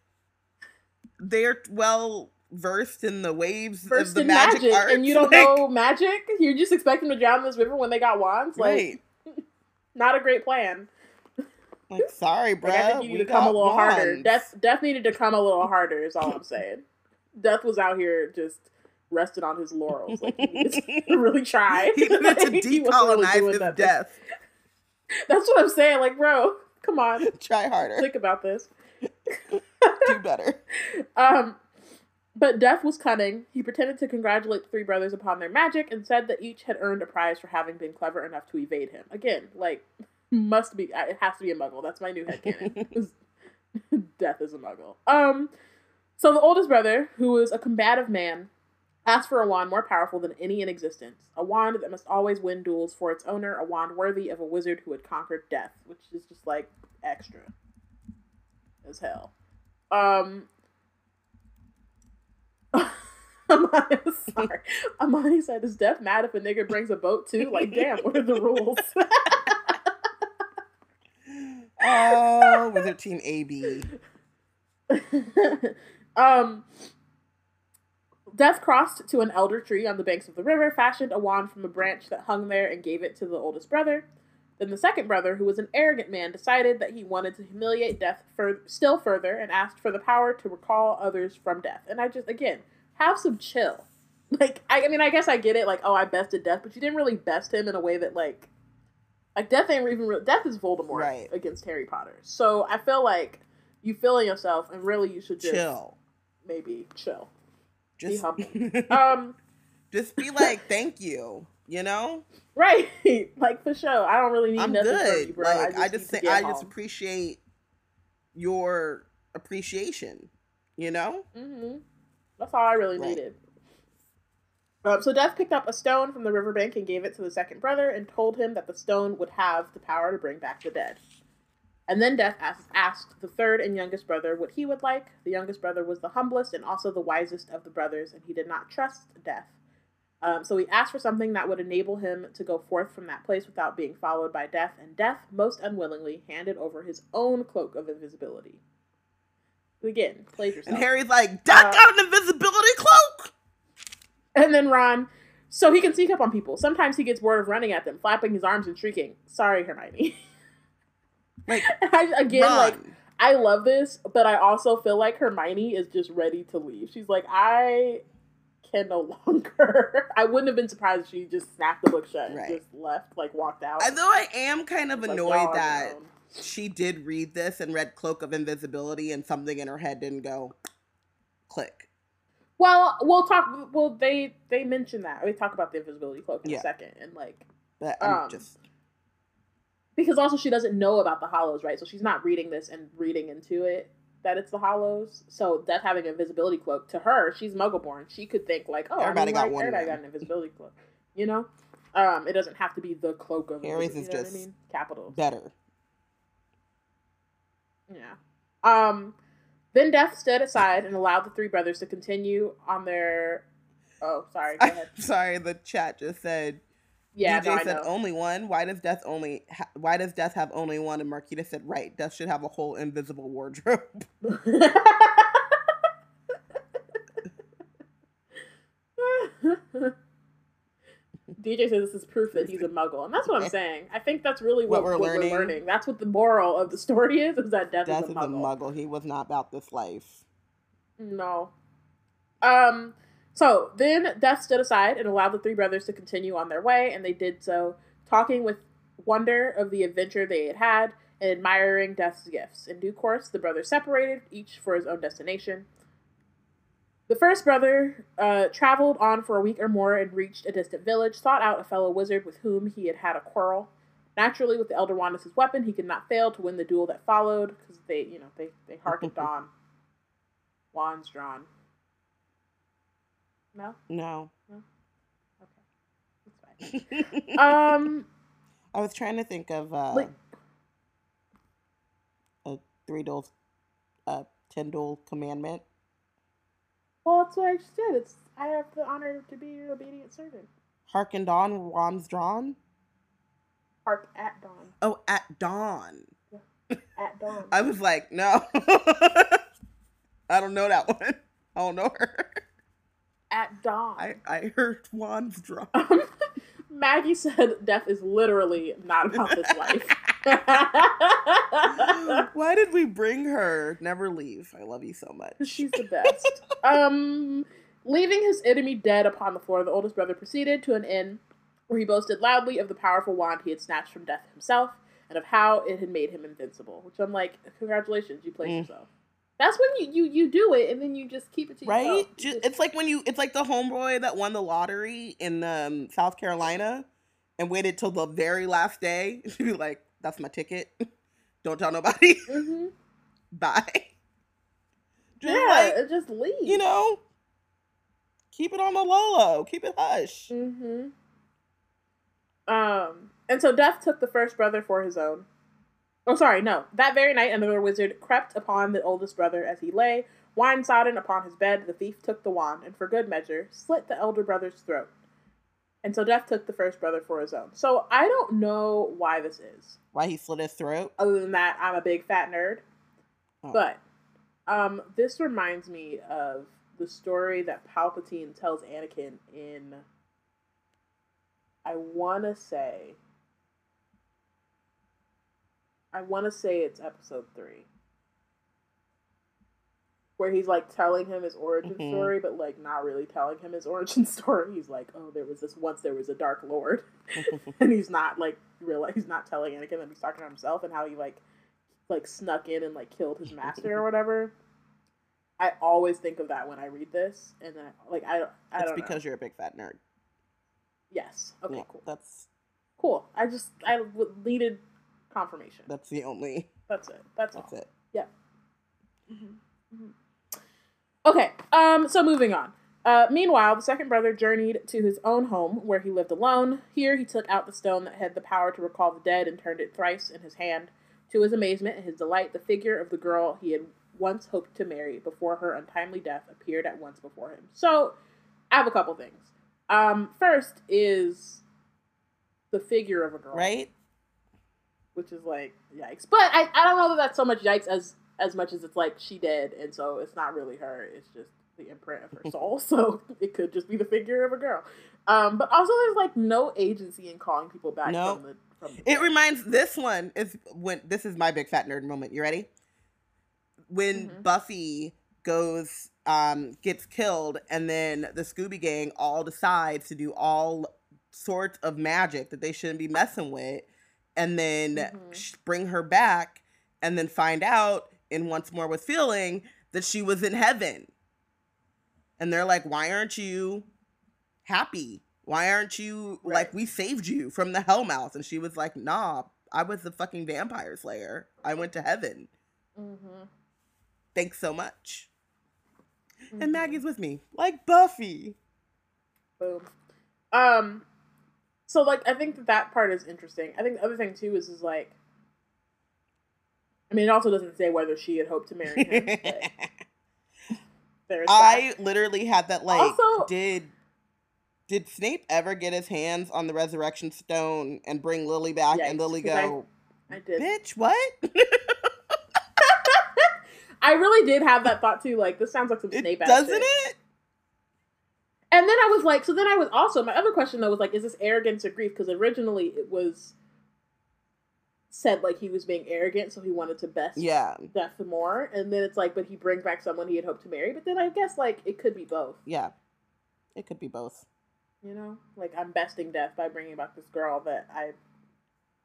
they're well versed in the waves first of the in magic, magic, arts, and you don't like, know magic, you just expect them to drown in this river when they got wands. Like, right? not a great plan. Like, sorry, bro. Like, I think you need to come a little harder. Death, Death needed to come a little harder. Is all I'm saying. Death was out here just rested on his laurels. Like he to really try. he needed to wasn't really his that. death. That's what I'm saying. Like, bro, come on, Try harder. think about this. Do better. Um, but Death was cunning. He pretended to congratulate the three brothers upon their magic and said that each had earned a prize for having been clever enough to evade him. Again, like, must be, it has to be a muggle. That's my new headcanon. Death is a muggle. Um, so the oldest brother, who was a combative man, asked for a wand more powerful than any in existence. A wand that must always win duels for its owner, a wand worthy of a wizard who had conquered death, which is just like extra as hell. Um, Amani, sorry. Amani said, "Is Death mad if a nigga brings a boat too? Like, damn, what are the rules?" Oh, Wizard Team AB. um, Death crossed to an elder tree on the banks of the river, fashioned a wand from a branch that hung there, and gave it to the oldest brother. Then the second brother, who was an arrogant man, decided that he wanted to humiliate Death fur- still further and asked for the power to recall others from death. And I just, again, have some chill. Like, I, I mean, I guess I get it. Like, oh, I bested Death, but you didn't really best him in a way that, like, like Death ain't even real. Death is Voldemort Right. against Harry Potter. So I feel like you feeling yourself, and really you should just Chill. maybe chill. Just, humble. Um, just be like, thank you. You know, right, like for sure. I don't really need I'm nothing good. you, bro. like, I just, to think, get I just appreciate your appreciation. You know, hmm That's all I really Right. needed. Um, so Death picked up a stone from the riverbank and gave it to the second brother and told him that the stone would have the power to bring back the dead. And then Death asked, asked the third and youngest brother what he would like. The youngest brother was the humblest and also the wisest of the brothers, and he did not trust Death. Um, so he asked for something that would enable him to go forth from that place without being followed by Death, and Death, most unwillingly, handed over his own cloak of invisibility. Again, played yourself. and Harry's like, Doc Uh, got an invisibility cloak. And then Ron, so he can sneak up on people. Sometimes he gets bored of running at them, flapping his arms and shrieking, "Sorry, Hermione." Like, I, again, run. like I love this, but I also feel like Hermione is just ready to leave. She's like, I can no longer. I wouldn't have been surprised if she just snapped the book shut and Right. just left, like walked out. Although I am kind of annoyed y'all that. She did read this and read Cloak of Invisibility and something in her head didn't go click. Well, we'll talk. Well, they they mention that we talk about the invisibility cloak in Yeah. a second, and like But I'm Um, just because also she doesn't know about the hallows, right? So she's not reading this and reading into it that it's the hallows. So that having an invisibility cloak to her, she's Muggleborn. She could think like, oh, Everybody I mean, got like, one Everybody now. got an invisibility cloak, you know. Um, it doesn't have to be the cloak of Harry's is just I mean? capitals. better. Yeah. Um, then Death stood aside and allowed the three brothers to continue on their. Oh, sorry. Go ahead. I'm sorry, the chat just said Yeah, DJ no, said only one. Why does death only? Ha- why does death have only one? And Marquita said right. Death should have a whole invisible wardrobe. DJ says this is proof that he's a muggle, and that's what I'm saying. I think that's really What what, we're what we're, learning. learning. That's what the moral of the story is: is that death, death is is a a muggle. muggle. He was not about this life. No. Um. So then Death stood aside and allowed the three brothers to continue on their way, and they did so, talking with wonder of the adventure they had had and admiring Death's gifts. In due course, the brothers separated, each for his own destination. The first brother uh, traveled on for a week or more and reached a distant village, sought out a fellow wizard with whom he had had a quarrel. Naturally, with the Elder Wand as his weapon, he could not fail to win the duel that followed because they, you know, they they harkened on. Wands drawn. No. No. No. Okay, that's fine. um, I was trying to think of uh, Like- a three duel, uh, ten duel commandment. Well, that's what I just did. It's I have the honor to be your obedient servant. Hearkened on, wands drawn. Hark at dawn. Oh, at dawn. At dawn. I was like, no. I don't know that one. I don't know her. at dawn. I, I heard wands drawn. Maggie said death is literally not about this life. Why did we bring her? Never leave. I love you so much. She's the best. um, leaving his enemy dead upon the floor, the oldest brother proceeded to an inn where he boasted loudly of the powerful wand he had snatched from death himself and of how it had made him invincible. Which I'm like, congratulations, you played Mm. yourself. That's when you, you you do it and then you just keep it to yourself. Right? It's like when you, it's like the homeboy that won the lottery in um, South Carolina and waited till the very last day to be like, that's my ticket. Don't tell nobody. Mhm. Bye. Just Yeah, like, it just leave. you know, keep it on the low low. Keep it hush. Mm-hmm. Um, and so Death took the first brother for his own. Oh, sorry, no. That very night, another wizard crept upon the oldest brother as he lay, wine sodden upon his bed. The thief took the wand, and for good measure, slit the elder brother's throat. And so Death took the first brother for his own. So I don't know why this is, Why he slit his throat? other than that I'm a big fat nerd. Oh. But um, this reminds me of the story that Palpatine tells Anakin in. I want to say. I want to say it's episode three. Where he's like telling him his origin Mhm. story, but like not really telling him his origin story. He's like, oh, there was this once there was a Dark Lord. and he's not like realize he's not telling Anakin that he's talking to himself and how he like like snuck in and like killed his master or whatever. I always think of that when I read this, and then like I don't I it's don't know. because you're a big fat nerd. yes okay Yeah, cool That's cool. I just I needed confirmation. that's the only. That's it. That's, That's all. it. Mhm. Mhm. Okay, um, so moving on. Uh, meanwhile, the second brother journeyed to his own home, where he lived alone. Here, he took out the stone that had the power to recall the dead and turned it thrice in his hand. To his amazement and his delight, the figure of the girl he had once hoped to marry before her untimely death appeared at once before him. So, I have a couple things. Um, first is the figure of a girl, Right? Which is like yikes. But I, I don't know that that's so much yikes as as much as it's like she did, and so it's not really her. It's just the imprint of her soul. so it could just be the figure of a girl. Um, but also there's like no agency in calling people back No. from the from the It reminds this one is when this is my big fat nerd moment. You ready? When Mhm. Buffy goes um gets killed and then the Scooby gang all decides to do all sorts of magic that they shouldn't be messing with and then Mhm. bring her back and then find out in once more with feeling that she was in heaven. And they're like, "Why aren't you happy? Why aren't you like we saved you from the Hellmouth?" And she was like, "Nah, I was the fucking vampire slayer. I went to heaven. Mm-hmm. Thanks so much." Mm-hmm. And Maggie's with me, like Buffy. Boom. Um, so like I think that that part is interesting. I think the other thing too is is like, I mean, it also doesn't say whether she had hoped to marry him. but there's that. I literally had that like Also- did did Snape ever get his hands on the resurrection stone and bring Lily back and Lily 'cause I- go, I did. "Bitch, what?" I really did have that thought too. Like this sounds like some Snape. ass doesn't it? And then I was like, so then I was also my other question though was like, is this arrogance or grief? Because originally it was said like he was being arrogant, so he wanted to best Yeah, Death more, and then it's like, but he brings back someone he had hoped to marry. But then I guess like it could be both. yeah. It could be both. You know, like I'm besting death by bringing back this girl that I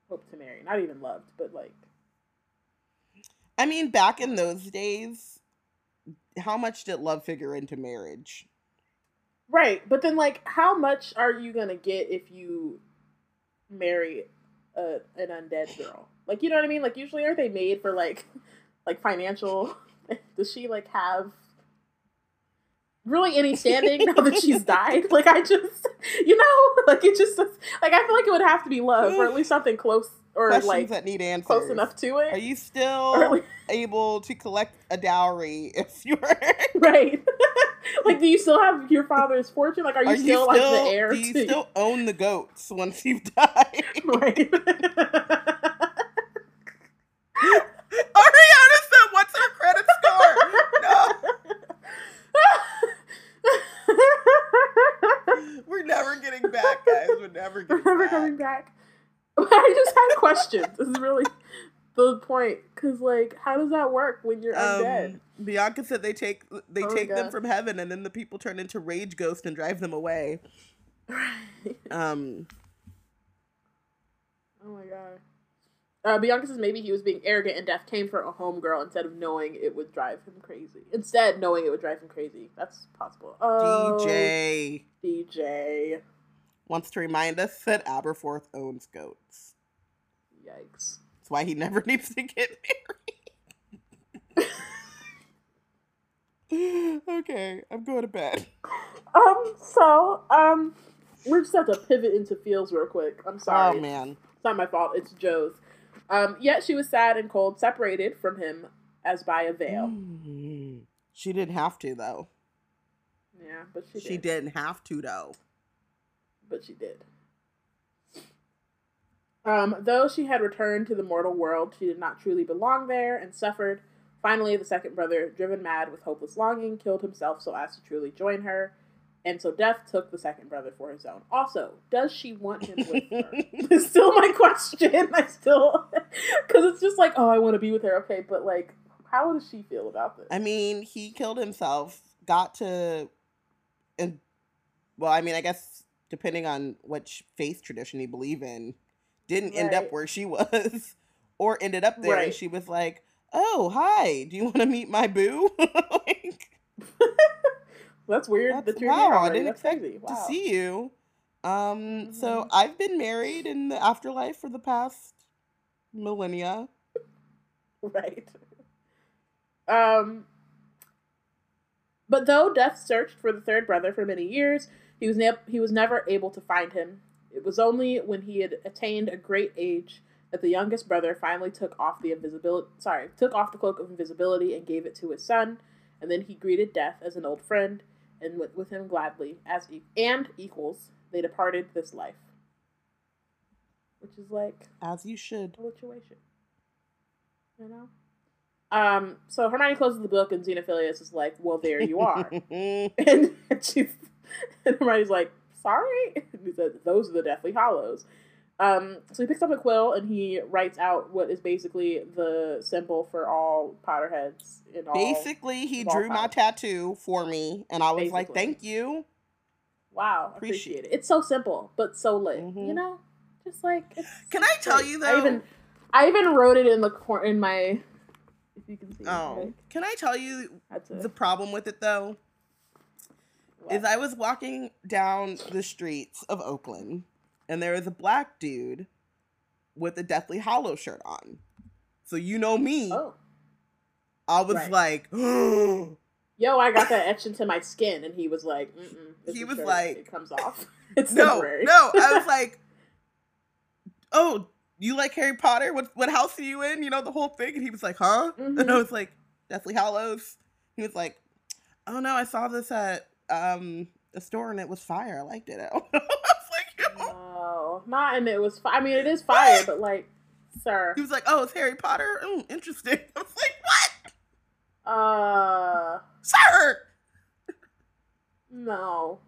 hope to marry. Not even loved, but like. I mean, back in those days, how much did love figure into marriage? Right, but then like, how much are you gonna get if you marry a an undead girl? Like, you know what I mean? Like, usually aren't they made for like, like financial? Does she like have really any standing now that she's died? Like, I just, you know, like it just like I feel like it would have to be love or at least something close or Questions like that need answers. close enough to it. Are you still able to collect a dowry if you're? right? like, do you still have your father's fortune? Like, are you Are still, like the heir Do you to? still own the goats once you've died? right. Ariana said, "What's her credit score?" no, we're never getting back, guys. We're never We're getting never back. coming back. I just had questions. This is really the point. Because, like, how does that work when you're undead? Um, Bianca said they take they Oh take them from heaven, and then the people turn into rage ghosts and drive them away. Right. Um, Oh my god. Uh, Bianca says maybe he was being arrogant and death came for a homegirl instead of knowing it would drive him crazy. Instead, knowing it would drive him crazy. That's possible. Oh, DJ DJ. Wants to remind us that Aberforth owns goats. Yikes. That's why he never needs to get married. okay, I'm going to bed. Um, so, um, we just have to pivot into feels real quick. I'm sorry. Oh man. It's not my fault. It's Joe's. Um, yet she was sad and cold, separated from him as by a veil. Mm. She didn't have to though. Yeah, but she did. She didn't have to though. But she did. Um, though she had returned to the mortal world, she did not truly belong there and suffered. Finally, the second brother, driven mad with hopeless longing, killed himself so as to truly join her. And so Death took the second brother for his own. Also, does she want him with her? It's still my question. I still, because it's just like, oh, I want to be with her. Okay, but like, how does she feel about this? I mean, he killed himself, got to and well, I mean, I guess depending on which faith tradition you believe in, didn't end up where she was or ended up there and she was like, "Oh, hi. Do you want to meet my boo?" like, That's weird That's- that you're wow, I didn't That's crazy. Wow. to see you. Um, so Mhm. I've been married in the afterlife for the past millennia. Right. Um but though Death searched for the third brother for many years, he was ne- he was never able to find him. It was only when he had attained a great age that the youngest brother finally took off the invisibility sorry, took off the cloak of invisibility and gave it to his son, and then he greeted Death as an old friend and went with him gladly as e- and equals they departed this life. Which is like As you should. situation. You know? Um, so Hermione closes the book and Xenophilius is like, Well, there you are. and she's and Hermione's like, Sorry? And he says, Those are the Deathly Hallows. Um, so he picks up a quill and he writes out what is basically the symbol for all Potterheads in all Basically, he drew my tattoo for me, and I was like, "Thank you." Wow, Appreciate appreciate it. It's so simple, but so lit. Mhm. You know? Just like it's Can I tell great. you I though? even I even wrote it in the cor- in my if you can see it, oh, like, can I tell you the problem with it though? Is I was walking down the streets of Oakland, and there was a black dude with a Deathly Hallow shirt on. So you know me, Oh. I was right. like, Yo, I got that etched into my skin, and he was like, He was shirt. like- it comes off. It's no, temporary. no. I was like, oh, you like Harry Potter? What what house are you in? You know the whole thing. And he was like, huh? And I Mhm. was like, Deathly Hallows. He was like, oh no, I saw this at um a store and it was fire. I liked it. I was like, Yo. no, not and it was. Fi- I mean, it is fire, but like, sir, he was like, oh, it's Harry Potter. Mm, interesting. I was like, what, uh, sir? no.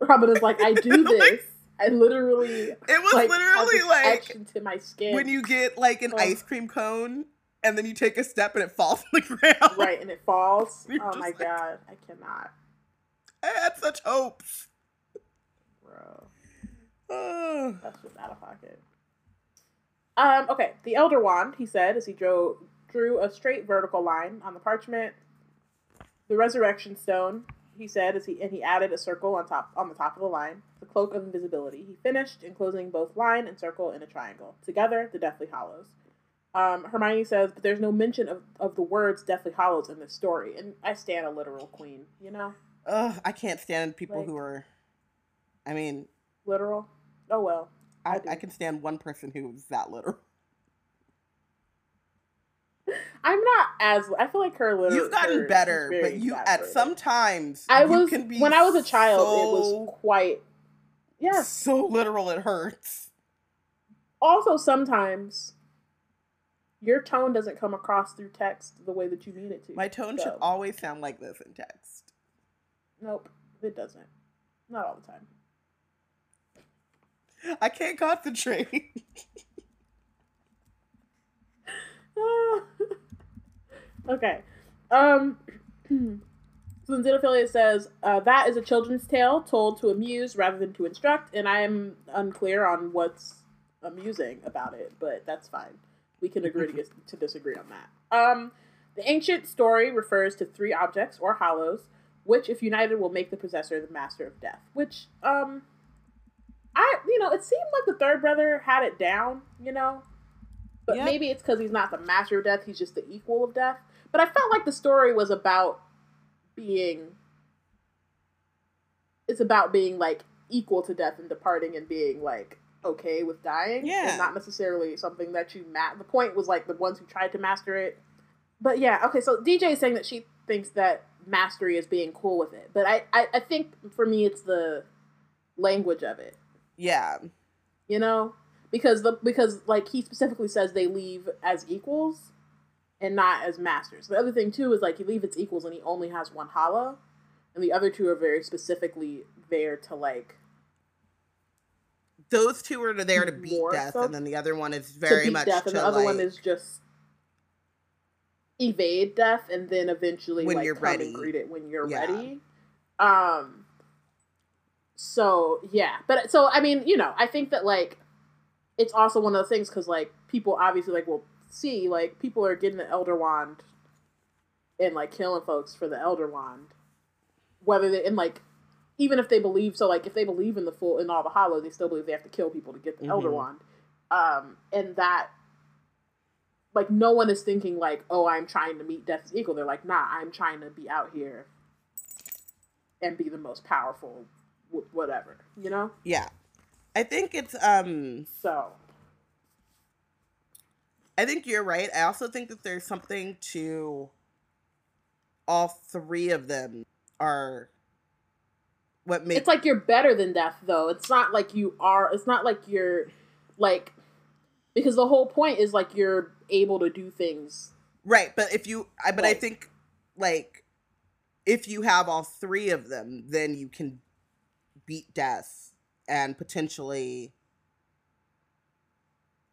Robyn is like, I do this. I literally It was like literally like into my skin. when you get like an Ugh. ice cream cone and then you take a step and it falls on the ground. right and it falls. You're oh my like- god, I cannot. I had such hopes. Bro. That's just out of pocket. Um, okay, the Elder Wand, he said, as he drew, drew a straight vertical line on the parchment. The Resurrection Stone, he said, as he and he added a circle on top on the top of the line. The Cloak of Invisibility. He finished enclosing both line and circle in a triangle. Together, the Deathly Hallows. Um, Hermione says, but there's no mention of, of the words Deathly Hallows in this story, and I stand a literal queen, you know? Ugh, I can't stand people like, who are, I mean... Literal? Oh, well. I, I, I can stand one person who's that literal. I'm not as I feel like her literal. You've gotten better, but you at some times I was when I was a child. So, it was quite yeah, so literal it hurts. Also, sometimes your tone doesn't come across through text the way that you need it to. My tone so. should always sound like this in text. Nope, it doesn't. Not all the time. I can't concentrate. okay. Um so Xenophilius says, uh, that is a children's tale told to amuse rather than to instruct, and I am unclear on what's amusing about it, but that's fine. We can agree to, get, to disagree on that. Um, the ancient story refers to three objects or hallows, which, if united, will make the possessor the master of death. Which, um, I, you know, it seemed like the third brother had it down, you know, but yep. maybe it's because he's not the master of death; he's just the equal of death. But I felt like the story was about being. It's about being like equal to death and departing and being like okay with dying. Yeah. And not necessarily something that you ma- the point was like the ones who tried to master it. But yeah, okay, so DJ is saying that she thinks that mastery is being cool with it. But I, I, I think for me it's the language of it. Yeah. You know? Because the because like he specifically says they leave as equals and not as masters. The other thing too is like you leave its equals and he only has one hallow. And the other two are very specifically there to like those two are there to beat death, so and then the other one is very much death, and the other like, one is just evade death, and then eventually when like, you're ready, greet it when you're yeah. ready. Um. So yeah, but so I mean, you know, I think that like it's also one of the things because like people obviously like will see like people are getting the Elder Wand and like killing folks for the Elder Wand, whether they and like even if they believe so like if they believe in the full in all the hallows they still believe they have to kill people to get the mm-hmm. elder wand. Um and that like no one is thinking like oh i'm trying to meet death's equal they're like nah i'm trying to be out here and be the most powerful w- whatever you know? Yeah. I think it's um so. I think you're right. I also think that there's something to all three of them are what makes it's like you're better than death though. It's not like you are it's not like you're like because the whole point is like you're able to do things. Right, but if you I but like, I think like if you have all three of them, then you can beat death and potentially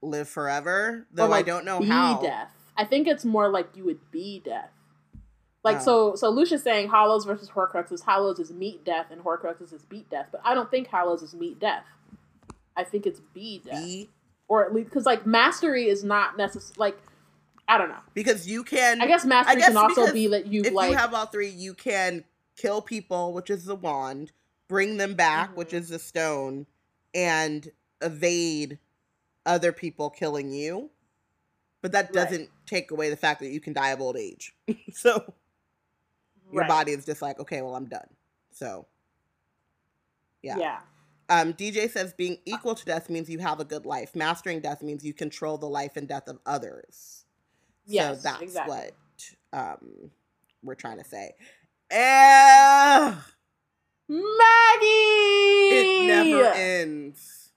live forever. Though like I don't know how. Be death. I think it's more like you would be death. Like so, so Lucia's saying Hallows versus Horcruxes. Hallows is meet death, and Horcruxes is beat death. But I don't think Hallows is meet death. I think it's be death, or at least because like mastery is not necessary. Like I don't know because you can. I guess mastery I guess can also be that you like if like you have all three, you can kill people, which is the wand, bring them back, mm-hmm. which is the stone, and evade other people killing you. But that doesn't right. take away the fact that you can die of old age. so your right. body is just like, okay, well, I'm done. So, yeah. Yeah. Um, DJ says being equal to death means you have a good life. Mastering death means you control the life and death of others. Yes, so that's exactly. what um, we're trying to say. Eh, Maggie! It never ends.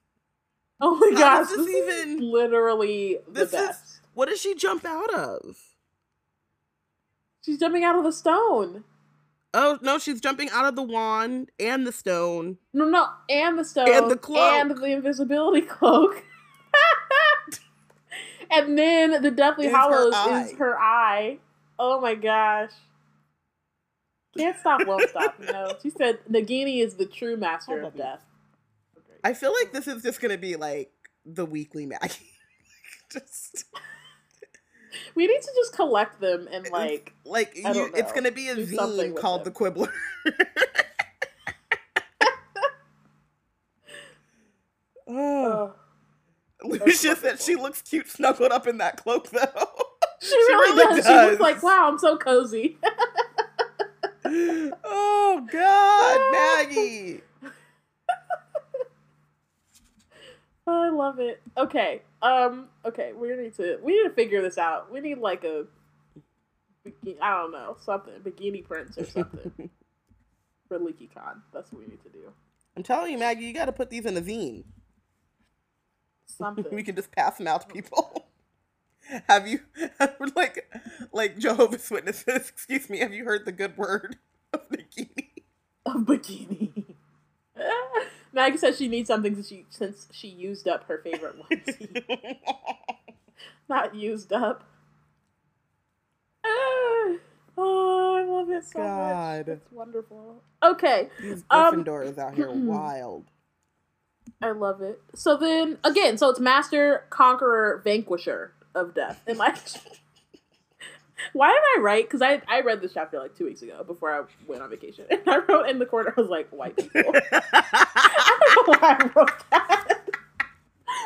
Oh my How gosh. This, this even literally the best. Is, what does she jump out of? She's jumping out of the stone. Oh no, she's jumping out of the wand and the stone. No, no, and the stone and the cloak and the invisibility cloak. and then the Deathly is Hallows her is her eye. Oh my gosh. Can't stop, won't stop. You know, she said Nagini is the true master of death. I feel like this is just gonna be like the weekly Maggie. just we need to just collect them and like like you, it's gonna be a zine called the Quibbler. oh. Lucia said she looks cute snuggled up in that cloak though. She, she really, really does. does. She looks like, wow, I'm so cozy. oh God, Maggie. I love it. Okay. Um. Okay. We need to. We need to figure this out. We need like a. I don't know something bikini prints or something for LeakyCon. That's what we need to do. I'm telling you, Maggie, you got to put these in a zine. Something. we can just pass them out to people. have you like like Jehovah's Witnesses? Excuse me. Have you heard the good word of bikini? Of bikini. Maggie says she needs something since she since she used up her favorite onesie. Not used up. oh, I love it so God. much. It's wonderful. Okay. These um, Gryffindors um, out here wild. I love it. So then again, so it's Master, Conqueror, Vanquisher of Death. And like why did I write? Because I, I read this chapter like two weeks ago before I went on vacation. And I wrote in the corner, I was like, white people. I don't know why I wrote that.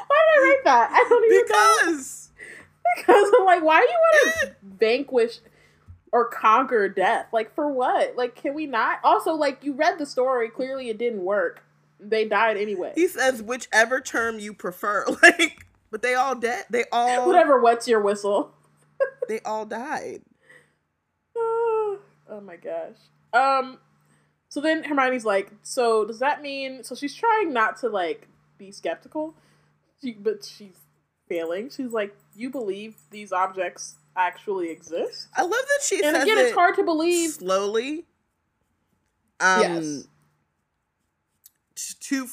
Why did I write that? I don't even Because. Know. Because I'm like, why do you want to vanquish or conquer death? Like, for what? Like, can we not? Also, like, you read the story. Clearly, it didn't work. They died anyway. He says, whichever term you prefer. Like, but they all dead. They all. Whatever wets your whistle they all died. oh my gosh. Um so then Hermione's like, so does that mean so she's trying not to like be skeptical, she, but she's failing. She's like, you believe these objects actually exist? I love that she and again, it's hard to believe slowly. Um, yes. To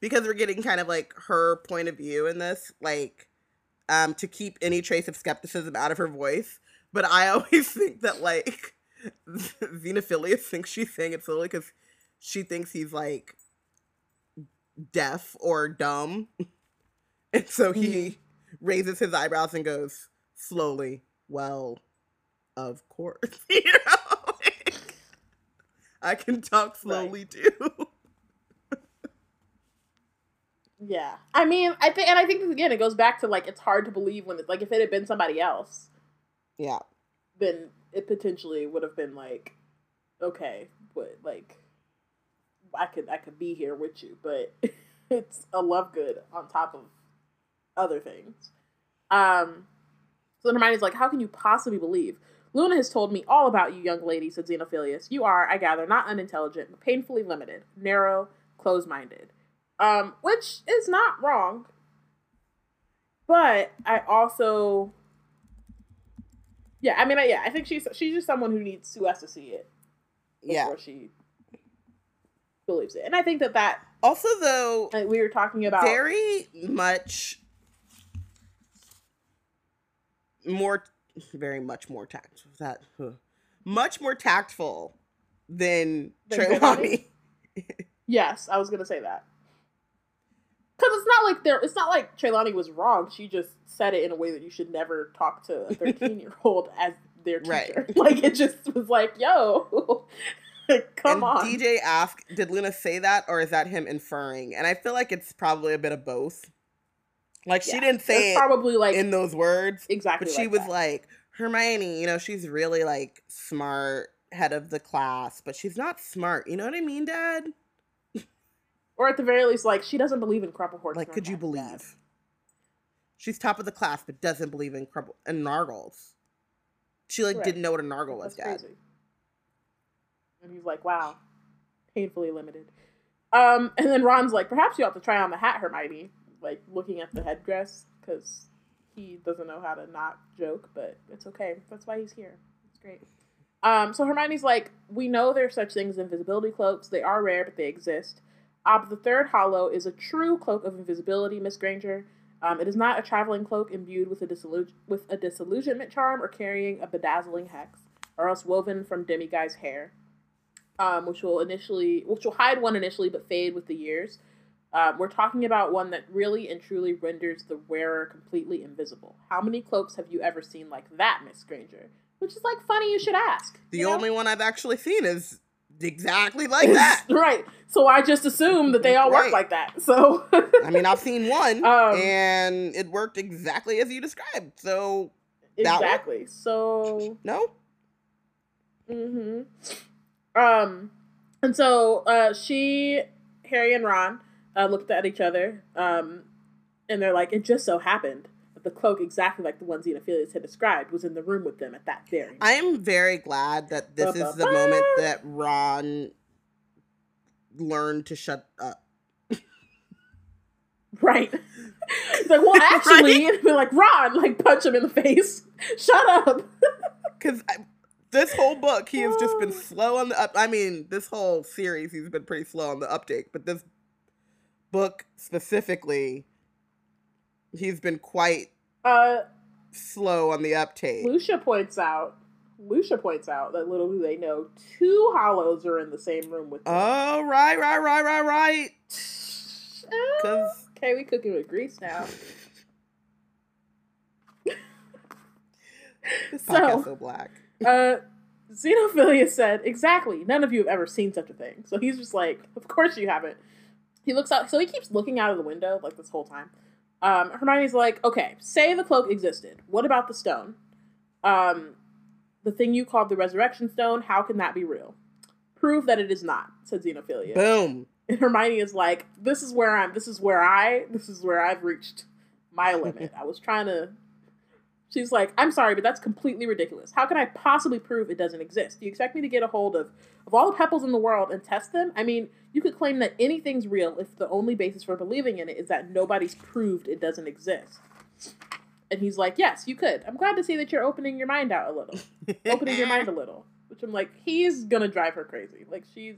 because we're getting kind of like her point of view in this, like um, to keep any trace of skepticism out of her voice. But I always think that like Xenophilius thinks she's saying it slowly because she thinks he's like deaf or dumb. and so he mm-hmm. raises his eyebrows and goes slowly, well, of course. you know? I can talk slowly right. too. Yeah, I mean, I think, and I think again, it goes back to like it's hard to believe when it's like if it had been somebody else, yeah, then it potentially would have been like, okay, but like, I could I could be here with you, but it's a love good on top of other things. Um, so then Hermione's like, how can you possibly believe? Luna has told me all about you, young lady, said Xenophilius. You are, I gather, not unintelligent, but painfully limited, narrow, close minded um, which is not wrong. But I also, yeah, I mean, yeah, I think she's she's just someone who needs who has to see it before yeah. she believes it, and I think that that also though like we were talking about very much more, very much more tactful. That huh, much more tactful than, than Trelawney. yes, I was gonna say that. Because it's not like there. It's not like Trelawney was wrong. She just said it in a way that you should never talk to a thirteen-year-old as their teacher. Right. Like it just was like, yo, come and on. DJ asked, "Did Luna say that, or is that him inferring?" And I feel like it's probably a bit of both. Like she didn't say it probably like in those words exactly, but she like was that. like Hermione. You know, she's really like smart, head of the class, but she's not smart. You know what I mean, Dad? Or at the very least, like she doesn't believe in crumple hordes. Like, could you believe? She's top of the class, but doesn't believe in crumple and nargles. She like right. didn't know what a nargle was, Dad. Crazy. And he's like, "Wow, painfully limited." Um, and then Ron's like, "Perhaps you ought to try on the hat, Hermione." Like looking at the headdress because he doesn't know how to not joke, but it's okay. That's why he's here. It's great. Um, so Hermione's like, "We know there's such things as invisibility cloaks. They are rare, but they exist." Ob the Third Hallow is a true cloak of invisibility, Miss Granger. Um, it is not a traveling cloak imbued with a, disillusion- with a disillusionment charm or carrying a bedazzling hex. or else woven from Demiguise hair, um, which will initially, which will hide one initially but fade with the years. Um, we're talking about one that really and truly renders the wearer completely invisible. How many cloaks have you ever seen like that, Miss Granger? Which is like funny you should ask. The you know? only one I've actually seen is exactly like that. right. So I just assume that they all work like that. So I mean, I've seen one, Um, and it worked exactly as you described. So exactly. So no, hmm Um, and so uh, she, Harry, and Ron uh, looked at each other, um, and they're like, "It just so happened the cloak, exactly like the one Xenophilius had described, was in the room with them at that very." moment." I am very glad that this is the Ba-ba-ba. moment that Ron learned to shut up. right. He's like, "Well, actually," we're like, "Ron!" Like, punch him in the face. Shut up. Because this whole book, he has just been slow on the up. I mean, this whole series, he's been pretty slow on the uptake. But this book specifically, he's been quite Uh, slow on the uptake. Lucia points out. Lucia points out that little do they know, two Hallows are in the same room with them. Oh, right, right, right, right, right. Ah, Because okay, we cooking with grease now. this So- so black. Uh, Xenophilia said, exactly. None of you have ever seen such a thing. So he's just like, of course you haven't. He looks out, so he keeps looking out of the window like this whole time. Um, Hermione's like, okay, say the cloak existed. What about the stone? Um, the thing you called the resurrection stone, how can that be real? Prove that it is not, said Xenophilia. Boom. And Hermione is like, this is where I'm, this is where I, this is where I've reached my limit. I was trying to. She's like, I'm sorry, but that's completely ridiculous. How can I possibly prove it doesn't exist? Do you expect me to get a hold of, of all the pebbles in the world and test them? I mean, you could claim that anything's real if the only basis for believing in it is that nobody's proved it doesn't exist. And he's like, Yes, you could. I'm glad to see that you're opening your mind out a little. opening your mind a little. Which I'm like, he's gonna drive her crazy. Like she's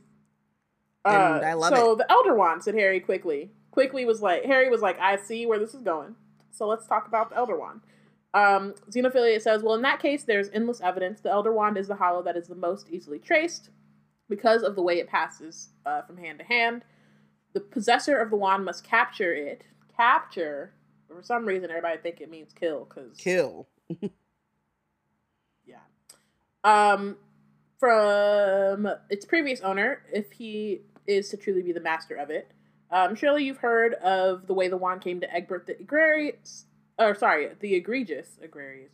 uh, And I love so the Elder Wand, said Harry quickly. Quickly was like Harry was like, I see where this is going. So let's talk about the Elder Wand. Um, Xenophilia says, Well, in that case, there's endless evidence. The Elder Wand is the Hallow that is the most easily traced because of the way it passes uh, from hand to hand. The possessor of the wand must capture it. Capture. For some reason, everybody think it means kill because Kill. yeah. Um, from its previous owner, if he is to truly be the master of it. Um, surely you've heard of the way the wand came to Egbert the Egregious, or sorry, the Egregious, Egregious.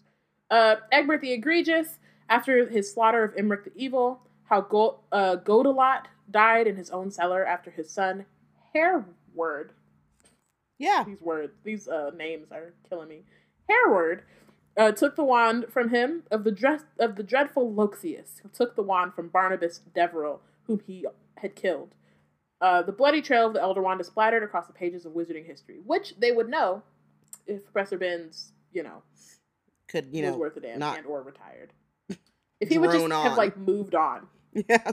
Uh, Egbert the Egregious, after his slaughter of Emeric the Evil, how Go- uh, Godelot died in his own cellar after his son Hereward Yeah. these words, these uh, names are killing me. Hereward uh, took the wand from him of the dress of the dreadful Loxias, who took the wand from Barnabas Deverell, whom he had killed. Uh, the bloody trail of the Elder Wand is splattered across the pages of wizarding history, which they would know if Professor Binns, you know, Could, you was know, worth a damn not and or retired. If he would just drone have like moved on, yeah.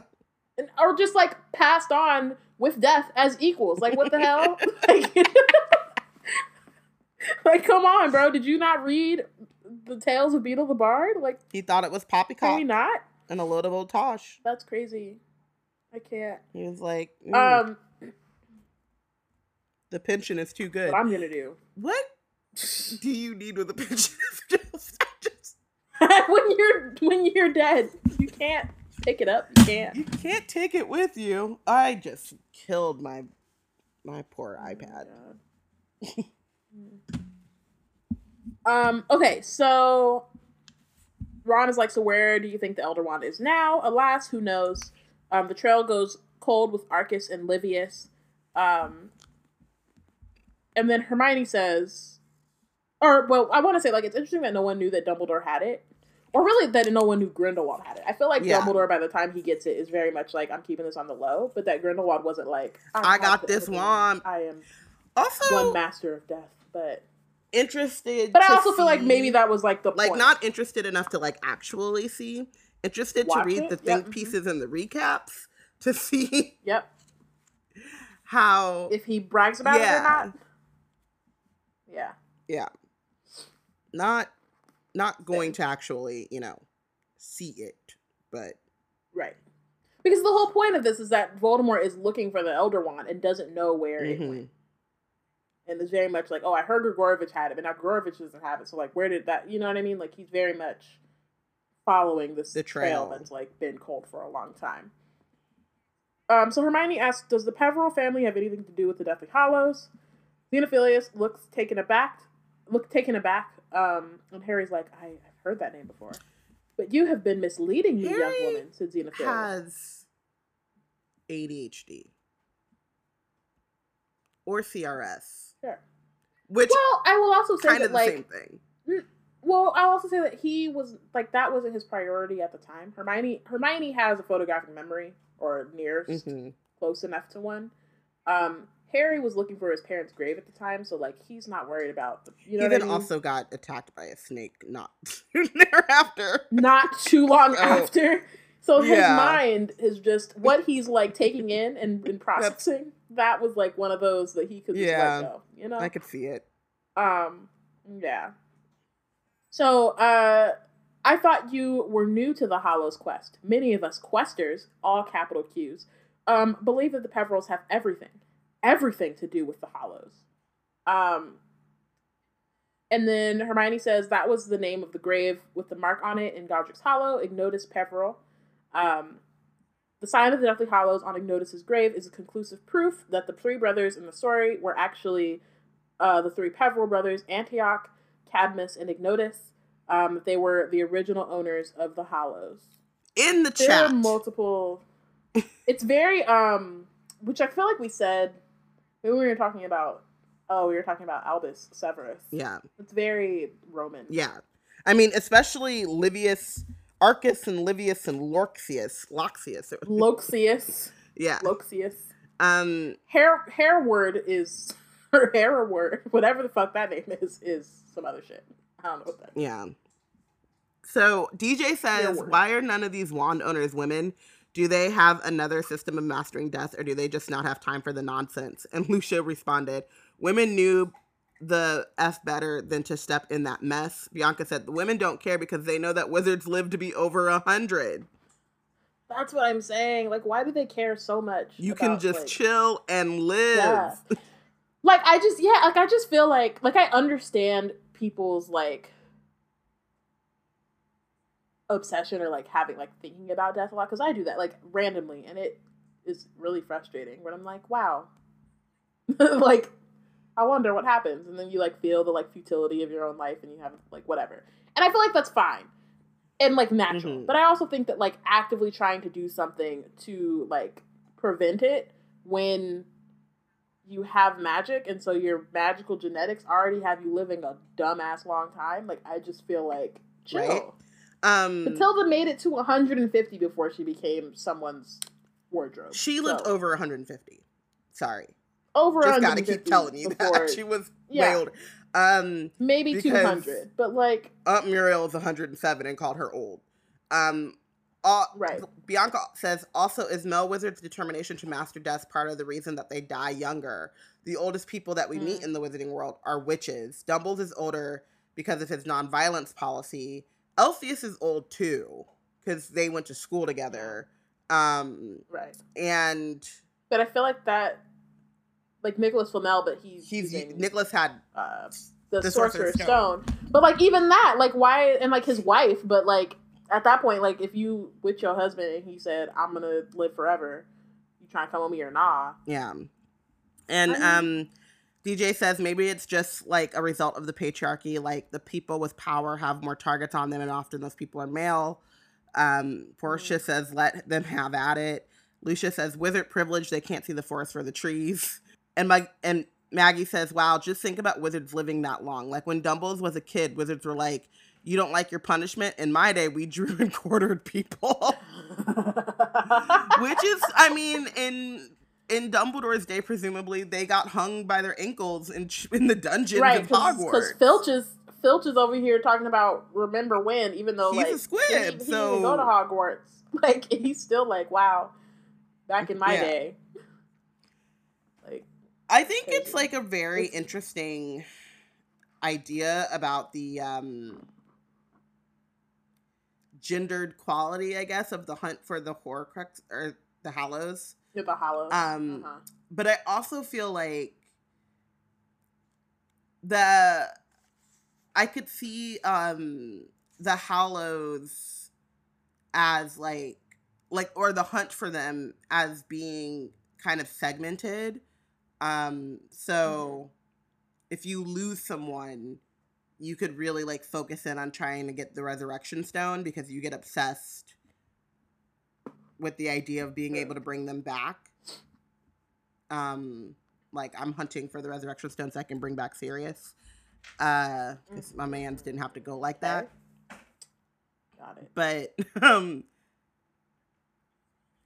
and, or just like passed on with death as equals. Like what the hell? like, like, come on, bro. Did you not read the Tales of Beedle the Bard? Like, He thought it was poppycock we not? and a load of old Tosh. That's crazy. I can't. He was like, "Mm, Um, the pension is too good. what I'm gonna do What do you need with a just, just, when you're when you're dead, you can't pick it up. You can't. you can't take it with you. I just killed my my poor iPad. Um, okay, so Ron is like, so where do you think the Elder Wand is now? Alas, who knows? Um, the trail goes cold with Arcus and Livius. Um, and then Hermione says, or, well, I want to say, like, it's interesting that no one knew that Dumbledore had it. Or really that no one knew Grindelwald had it. I feel like Yeah. Dumbledore, by the time he gets it, is very much like, I'm keeping this on the low. But that Grindelwald wasn't like, I got this wand. I am Also, one master of death. But, interested. but I also feel like maybe that was like the like point. not interested enough to like actually see. Interested Watch to read it? the think mhm. pieces and the recaps to see Yep. how. if he brags about it or not. Yeah. yeah, not not going to actually you know see it. but right. Because the whole point of this is that Voldemort is looking for the Elder Wand and doesn't know where mm-hmm. it went. And it's very much like, oh, I heard Gregorovitch had it, but now Gregorovitch doesn't have it. So like, where did that? You know what I mean? Like he's very much following this the trail. trail that's like been cold for a long time. Um, so Hermione asks, "Does the Peverell family have anything to do with the Deathly Hallows?" Xenophilius looks taken aback. Look taken aback. Um, and Harry's like, I, have heard that name before, but you have been misleading me, young woman," said Xenophilius. Has ADHD or CRS. Sure. Which well, I will also say that, like, same thing. Well, I'll also say that he was like that wasn't his priority at the time. Hermione Hermione has a photographic memory or near mm-hmm. close enough to one. Um, Harry was looking for his parents' grave at the time, so like he's not worried about the. You know, he then I mean? also got attacked by a snake not thereafter. Not too long oh. after. So his yeah. mind is just what he's like taking in and, and processing. that was like one of those that he could yeah, let go. You know, I could see it. Um, yeah. So, uh, I thought you were new to the Hallows quest. Many of us questers, all capital Qs, um, believe that the Peverells have everything, everything to do with the Hallows. Um, and then Hermione says that was the name of the grave with the mark on it in Godric's Hollow, Ignotus Peverell. Um, the sign of the Deathly Hallows on Ignotus's grave is a conclusive proof that the three brothers in the story were actually uh, the three Peverell brothers, Antioch, Cadmus, and Ignotus. Um, they were the original owners of the Hallows. In the there chat, are multiple. it's very um, which I feel like we said we were talking about. Oh, we were talking about Albus Severus. Yeah, it's very Roman. Yeah, I mean, especially Livius, Arcus, and Livius and Lorxius, Loxias, Loxias. yeah, Loxias. Um, hair hair word is her hair word, whatever the fuck that name is, is some other shit. I don't know what that. Yeah. So DJ says, why are none of these wand owners women? Do they have another system of mastering death, or do they just not have time for the nonsense? And Lucia responded, women knew the F better than to step in that mess. Bianca said, the women don't care because they know that wizards live to be over a hundred. That's what I'm saying. Like, why do they care so much? You about, can just like, chill and live. Yeah. like I just yeah, like I just feel like like I understand people's like obsession or like having like thinking about death a lot because I do that like randomly and it is really frustrating when I'm like, wow, like I wonder what happens, and then you like feel the like futility of your own life and you have like whatever, and I feel like that's fine and like natural, mm-hmm. but I also think that like actively trying to do something to like prevent it when you have magic and so your magical genetics already have you living a dumbass long time like i just feel like chill right? Um Bathilda made it to 150 before she became someone's wardrobe she so. lived over 150 sorry over just gotta keep telling you before, that she was yeah. way older um maybe 200 but like aunt muriel is 107 and called her old um uh, right. Bianca says also is Mel Wizard's determination to master death part of the reason that they die younger. The oldest people that we mm. meet in the wizarding world are witches. Dumbledore is older because of his nonviolence policy. Elphias is old too because they went to school together. Um, right. And but I feel like that, like Nicholas Flamel, but he's he's using, Nicholas had uh, the, the Sorcerer's Stone. Stone. But like even that, like why and like his wife, but like at that point, like if you with your husband and he said, "I'm gonna live forever," you trying to come with me or nah? Yeah. And I mean, um, DJ says maybe it's just like a result of the patriarchy. Like the people with power have more targets on them, and often those people are male. Um, Portia mm-hmm. says, "Let them have at it." Lucia says, "Wizard privilege. They can't see the forest for the trees." And my and Maggie says, "Wow, just think about wizards living that long. Like when Dumbles was a kid, wizards were like." you don't like your punishment. In my day, we drew and quartered people, which is, I mean, in in Dumbledore's day, presumably they got hung by their ankles in in the dungeon right, of Hogwarts. Because Filch is Filch is over here talking about remember when, even though he's like a squib, he, so he go to Hogwarts. Like he's still like, wow, back in my yeah. day. Like, I think crazy. it's like a very it's, interesting idea about the um gendered quality, I guess, of the hunt for the Horcrux or the Hallows. The Hallows. Um, uh-huh. but I also feel like the I could see um the Hallows as like like or the hunt for them as being kind of segmented. Um so mm-hmm. if you lose someone, you could really like focus in on trying to get the resurrection stone because you get obsessed with the idea of being able to bring them back. Um like I'm hunting for the resurrection stones so I can bring back Sirius. Uh because my man's didn't have to go like that. Got it. But um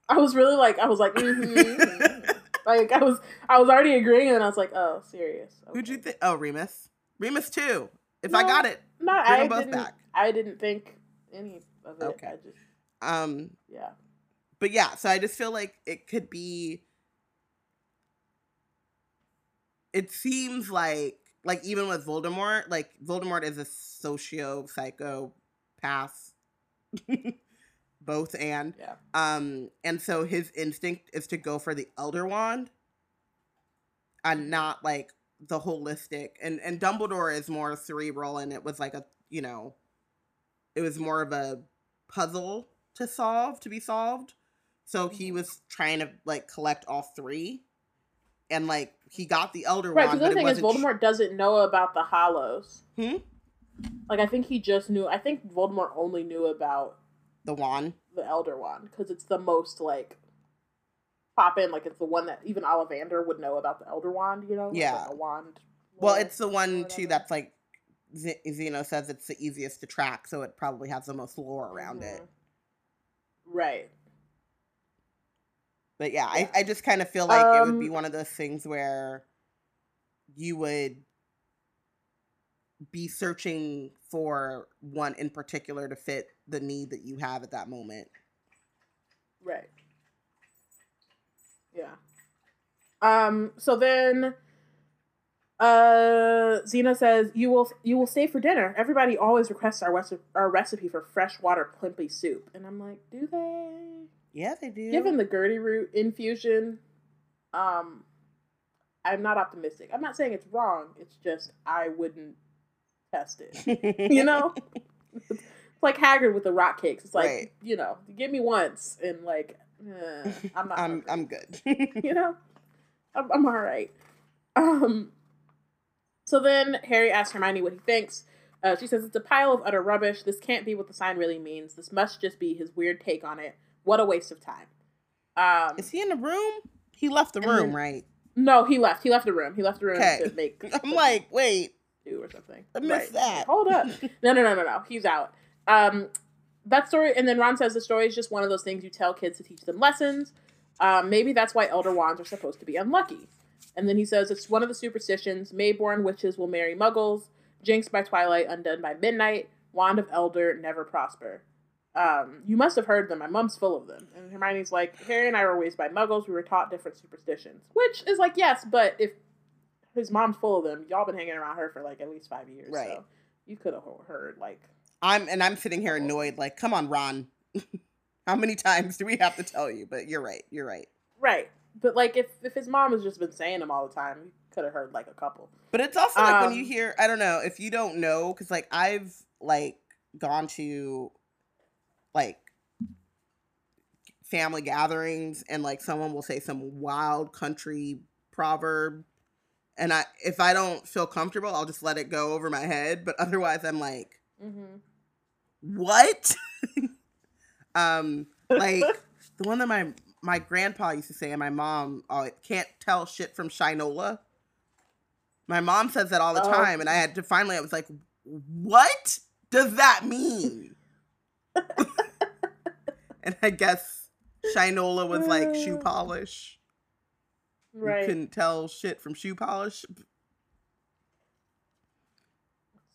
I was really like I was like mm-hmm. like I was I was already agreeing and I was like, oh Sirius. Okay. Who'd you think oh Remus. Remus too. If no, I got it, no, I didn't. Back. I didn't think any of it. Okay. I just, um, yeah. But yeah, so I just feel like it could be. It seems like, like even with Voldemort, like Voldemort is a socio psychopath, both and yeah. Um, and so his instinct is to go for the Elder Wand, and not like the holistic and and Dumbledore is more cerebral and it was like a you know it was more of a puzzle to solve to be solved so he was trying to like collect all three and like he got the elder right, wand the other thing is Voldemort tr- doesn't know about the Hallows. Hmm. Like I think he just knew. I think Voldemort only knew about the wand, the Elder Wand, because it's the most like pop in like it's the one that even Ollivander would know about the Elder Wand, you know? Yeah. Like a wand. Well, it's the one too that's like Z- Zeno says it's the easiest to track, so it probably has the most lore around mm-hmm. it. Right. But yeah, yeah. I, I just kind of feel like um, it would be um one of those things where you would be searching for one in particular to fit the need that you have at that moment. Right. Yeah. Um. So then, uh, Zena says, "You will you will stay for dinner. Everybody always requests our recipe, our recipe for freshwater plimpy soup." And I'm like, "Do they?" Yeah, they do. Given the Gurdyroot infusion, um, I'm not optimistic. I'm not saying it's wrong. It's just I wouldn't test it. you know, it's like Hagrid with the rock cakes. It's like right. you know, give me once and like Eh, I'm not. I'm I'm good. you know, I'm, I'm all right. Um. So then Harry asks Hermione what he thinks. Uh, she says it's a pile of utter rubbish. This can't be what the sign really means. This must just be his weird take on it. What a waste of time. Um, Is he in the room? He left the room, then, right? No, he left. He left the room. He left the room okay. to make. I'm like, wait, do or something. I missed right. that. Hold up. no, no, no, no, no. He's out. Um, that story, and then Ron says the story is just one of those things you tell kids to teach them lessons. Um, maybe that's why elder wands are supposed to be unlucky. And then he says it's one of the superstitions. Mayborn witches will marry muggles. Jinxed by twilight, undone by midnight. Wand of elder, never prosper. Um, you must have heard them. My mom's full of them. And Hermione's like, Harry and I were raised by muggles. We were taught different superstitions. Which is like, yes, but if his mom's full of them, y'all been hanging around her for like at least five years. Right. So you could have heard like I'm and I'm sitting here annoyed, like, come on, Ron. How many times do we have to tell you? But you're right. You're right. Right. But like if if his mom has just been saying them all the time, you could have heard like a couple. But it's also like um, when you um, hear I don't know, if you don't know, because like I've like gone to like family gatherings and like someone will say some wild country proverb and I if I don't feel comfortable, I'll just let it go over my head. But otherwise, I'm like, mm-hmm what? um, like the one that my my grandpa used to say and my mom uh, can't tell shit from Shinola. My mom says that all the oh. time, and I had to finally. I was like, "What does that mean?" and I guess Shinola was like shoe polish. Right. You couldn't tell shit from shoe polish.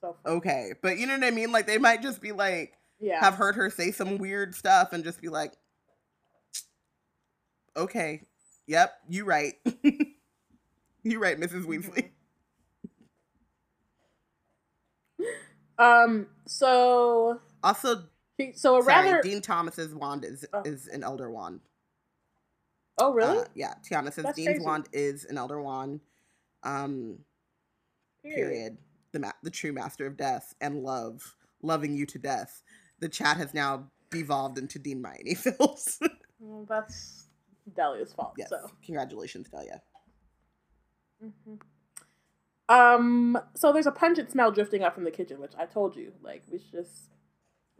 So okay, but you know what I mean? Like they might just be like, yeah, have heard her say some weird stuff and just be like, okay, yep, you right, you right, Mrs. Weasley. Um. So also, So a Sorry, rather Dean Thomas's wand is Oh. is an elder wand. oh really Uh, yeah, Tiana says That's Dean's crazy. wand is an elder wand. Um, period. The ma- the true master of death and love, loving you to death. The chat has now devolved into Dean fills. Well, that's Delia's fault. yes, So. congratulations, Delia. Mhm. Um. So there's a pungent smell drifting up from the kitchen, which I told you, like we should just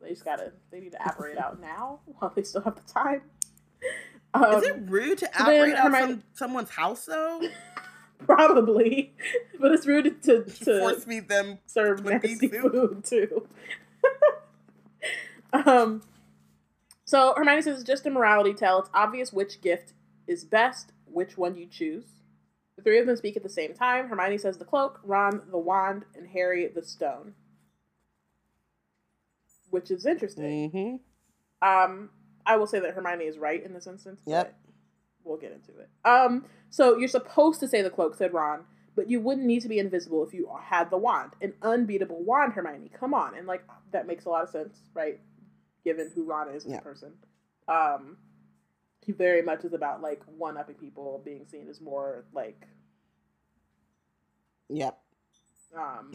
they just gotta they need to apparate out now while they still have the time. Um, is it rude to so operate out Hermione- some, someone's house though? probably, but it's rude to to Force me them. serve nasty soup. food too. um. So Hermione says it's just a morality tale. It's obvious which gift is best, which one you choose. The three of them speak at the same time. Hermione says the cloak, Ron the wand, and Harry the stone. Which is interesting. Mm-hmm. Um, I will say that Hermione is right in this instance. but Yep. We'll get into it. Um, so you're supposed to say the cloak, said Ron, but you wouldn't need to be invisible if you had the wand. An unbeatable wand, Hermione. Come on. And like that makes a lot of sense, right? Given who Ron is as Yeah. a person. Um he very much is about like one upping people, being seen as more like Yep. um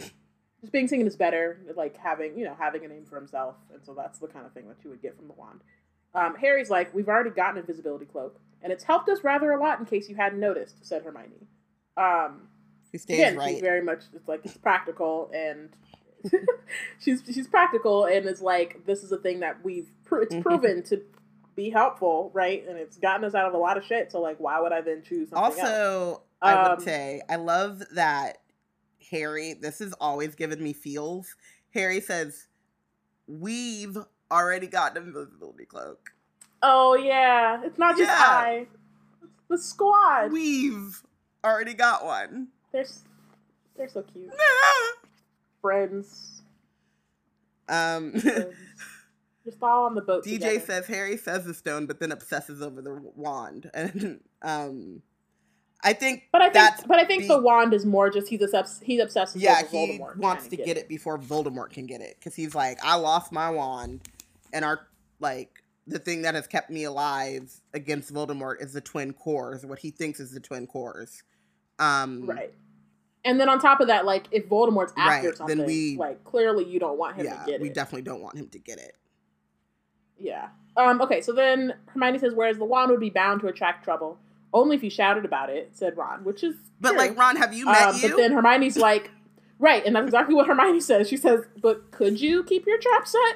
just being seen as better, like having you know having a name for himself, and so that's the kind of thing that you would get from the wand. Um, Harry's like, we've already gotten an invisibility cloak, and it's helped us rather a lot. In case you hadn't noticed, said Hermione. Um, She again, right. she's very much it's like it's practical, and she's she's practical, and it's like, this is a thing that we've pro- it's Mhm. proven to be helpful, right? And it's gotten us out of a lot of shit. So like, why would I then choose something else? Also, I Um, would say I love that Harry. This has always given me feels. Harry says, "We've already got an invisibility cloak. Oh yeah, it's not just Yeah. I, it's the squad. We've already got one." They're they're so cute. Friends. um, friends. Just all on the boat. DJ together. says Harry says the stone, but then obsesses over the wand, and um, I think But I think, but I think be- the wand is more just he's obsessed. He's obsessed. yeah, with he Voldemort wants to get it before Voldemort can get it because he's like, I lost my wand, and our like the thing that has kept me alive against Voldemort is the twin cores, what he thinks is the twin cores. Um, Right. And then on top of that, like if Voldemort's after Right, then something, we- like clearly you don't want him Yeah, to get we it. definitely don't want him to get it. yeah. Um. Okay. So then Hermione says, "Whereas the wand would be bound to attract trouble, only if you shouted about it," said Ron, which is But true. like, Ron, have you met Um, you? But then Hermione's like, right, and that's exactly what Hermione says. She says, but could you keep your trap set?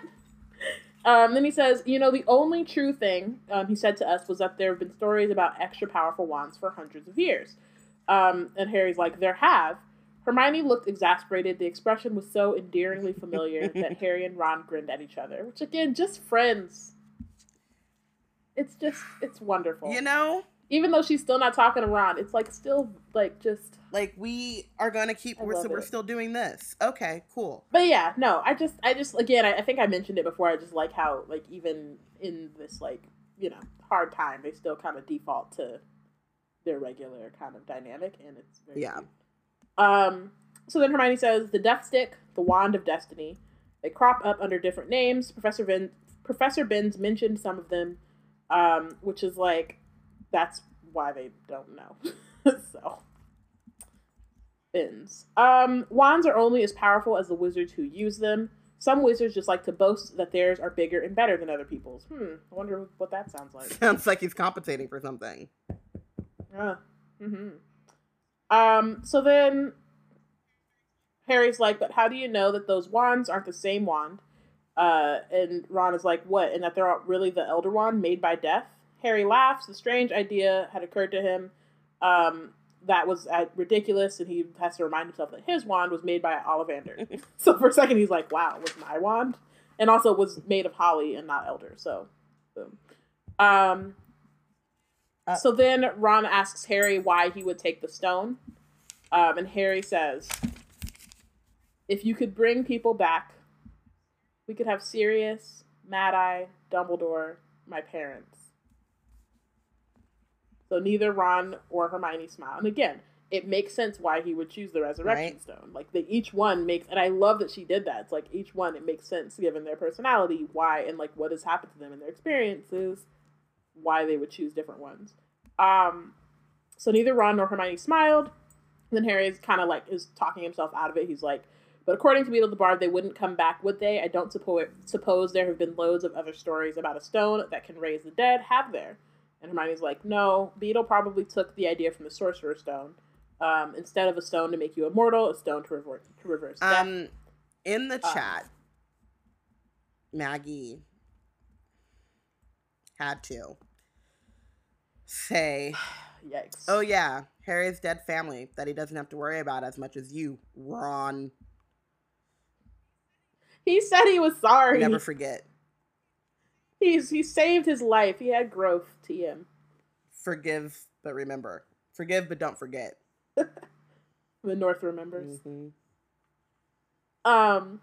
Um, then he says, you know, the only true thing um, he said to us was that there have been stories about extra powerful wands for hundreds of years. Um, and Harry's like, there have. Hermione looked exasperated. The expression was so endearingly familiar that Harry and Ron grinned at each other, which again, just friends. It's just, it's wonderful. you know, Even though she's still not talking to Ron, it's like still like just like we are gonna keep. We're, so we're still doing this. Okay, cool. But yeah, no, I just, I just, again, I, I think I mentioned it before. I just like how, like, even in this, like, you know, hard time, they still kind of default to their regular kind of dynamic, and it's very Yeah. cute. Um. So then Hermione says the Death Stick, the Wand of Destiny. They crop up under different names. Professor Vin, Professor Binns mentioned some of them, um, which is like, that's why they don't know. so. Binns. Um, wands are only as powerful as the wizards who use them. Some wizards just like to boast that theirs are bigger and better than other people's. Hmm, I wonder what that sounds like. Sounds like he's compensating for something. Yeah. Mm-hmm. Um, so then Harry's like, but how do you know that those wands aren't the same wand? Uh, and Ron is like, what? And that they're not really the Elder Wand made by death? Harry laughs. The strange idea had occurred to him. Um, that was uh, ridiculous, and he has to remind himself that his wand was made by Ollivander. so for a second, he's like, wow, was my wand? And also was made of holly and not elder. So, boom. Um, Uh, so then Ron asks Harry why he would take the stone. Um, and Harry says, if you could bring people back, we could have Sirius, Mad Eye, Dumbledore, my parents. So neither Ron or Hermione smile. And again, it makes sense why he would choose the resurrection right. stone. Like they each one makes, and I love that she did that. It's like each one it makes sense given their personality, why and like what has happened to them and their experiences, why they would choose different ones. Um, so neither Ron nor Hermione smiled. And then Harry's kind of like is talking himself out of it. He's like, but according to Beedle the Bard, they wouldn't come back, would they? I don't suppose suppose there have been loads of other stories about a stone that can raise the dead, have there? And Hermione's like, no, Beedle probably took the idea from the Sorcerer's Stone um, instead of a stone to make you immortal, a stone to, revert, to reverse death. Um, in the uh, chat, Maggie had to say, "Yikes!" Oh yeah, Harry's dead family that he doesn't have to worry about as much as you, Ron. He said he was sorry. Never forget. He's he saved his life. He had growth to him. Forgive, but remember. Forgive, but don't forget. the North remembers. Mm-hmm. Um.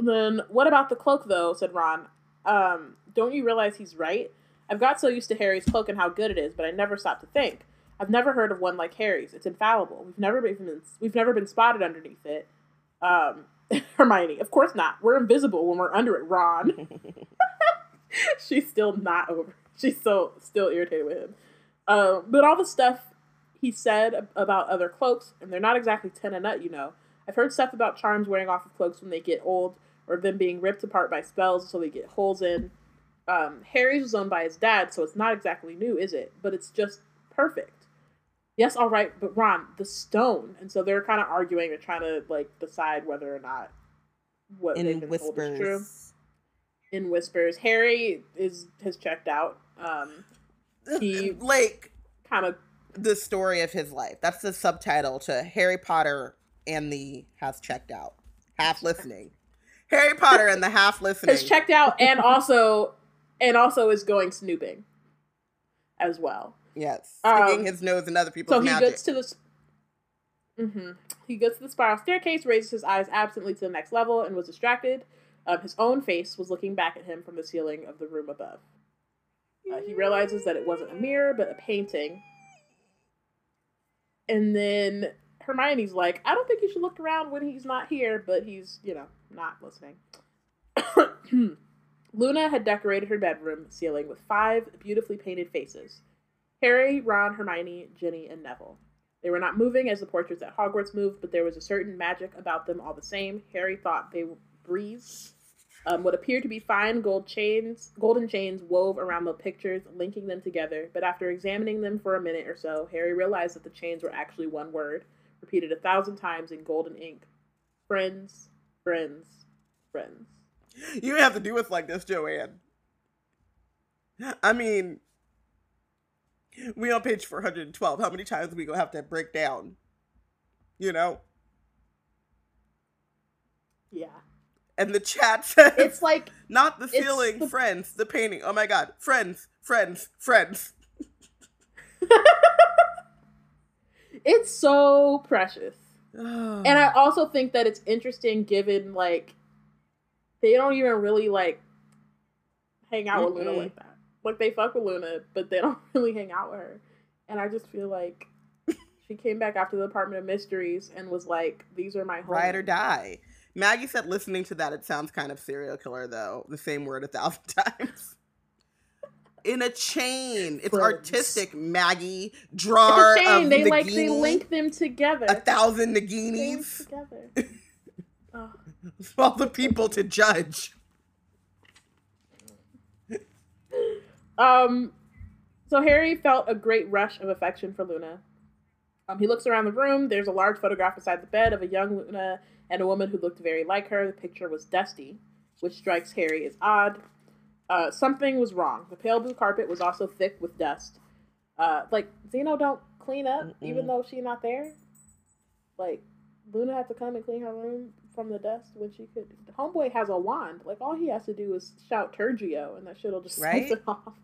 Then what about the cloak, though? Said Ron. Um. Don't you realize he's right? I've got so used to Harry's cloak and how good it is, but I never stopped to think. I've never heard of one like Harry's. It's infallible. We've never been we've never been spotted underneath it. Um, Hermione, of course not. We're invisible when we're under it. Ron. She's still not over. She's still still irritated with him. Um, but all the stuff he said about other cloaks, and they're not exactly ten a nut, you know. I've heard stuff about charms wearing off of cloaks when they get old, or them being ripped apart by spells so they get holes in. Um, Harry's was owned by his dad, so it's not exactly new, is it? But it's just perfect. Yes, all right, but Ron, the stone, and so they're kind of arguing. They're trying to like decide whether or not what in they've been whispers. told is true. In whispers, Harry is has checked out. Um, he like kind of the story of his life. That's the subtitle to Harry Potter and the has checked out. Half listening. Harry Potter and the half listening. Has checked out and also and also is going snooping as well. Yes. Sticking um, his nose in other people's So he magic. gets to the Mm-hmm. He gets to the spiral staircase, raises his eyes absently to the next level, and was distracted. Um, his own face was looking back at him from the ceiling of the room above. Uh, he realizes that it wasn't a mirror, but a painting and then Hermione's like, I don't think you should look around when he's not here, but he's, you know, not listening. Luna had decorated her bedroom ceiling with five beautifully painted faces Harry, Ron, Hermione, Ginny, and Neville. They were not moving as the portraits at Hogwarts moved, but there was a certain magic about them all the same. Harry thought they breathed um, what appeared to be fine gold chains, golden chains wove around the pictures, linking them together. But after examining them for a minute or so, Harry realized that the chains were actually one word, repeated a thousand times in golden ink: friends, friends, friends. You have to do us like this, Joanne. I mean, we on page four hundred and twelve. How many times are we gonna have to break down? You know. Yeah. And the chat says it's like not the ceiling, the... friends, the painting. Oh my god, friends, friends, friends. it's so precious. and I also think that it's interesting given like they don't even really like hang out mm with Luna like that. Like they fuck with Luna, but they don't really hang out with her. And I just feel like she came back after the Department of Mysteries and was like, "These are my homies. ride or die." Maggie said listening to that, it sounds kind of serial killer, though. The same word a thousand times. In a chain. It's Friends. artistic, Maggie. Drawer it's a chain. they Nagini, like they link them together. A thousand Naginis. Together. oh. All the people to judge. Um so Harry felt a great rush of affection for Luna. Um, he looks around the room. There's a large photograph beside the bed of a young Luna and a woman who looked very like her. The picture was dusty, which strikes Harry as odd. Uh, something was wrong. The pale blue carpet was also thick with dust. Uh, like Zeno don't clean up, Mm-mm. even though she's not there. Like Luna had to come and clean her room from the dust when she could. Homeboy has a wand. Like all he has to do is shout Tergeo, and that shit'll just right? it off.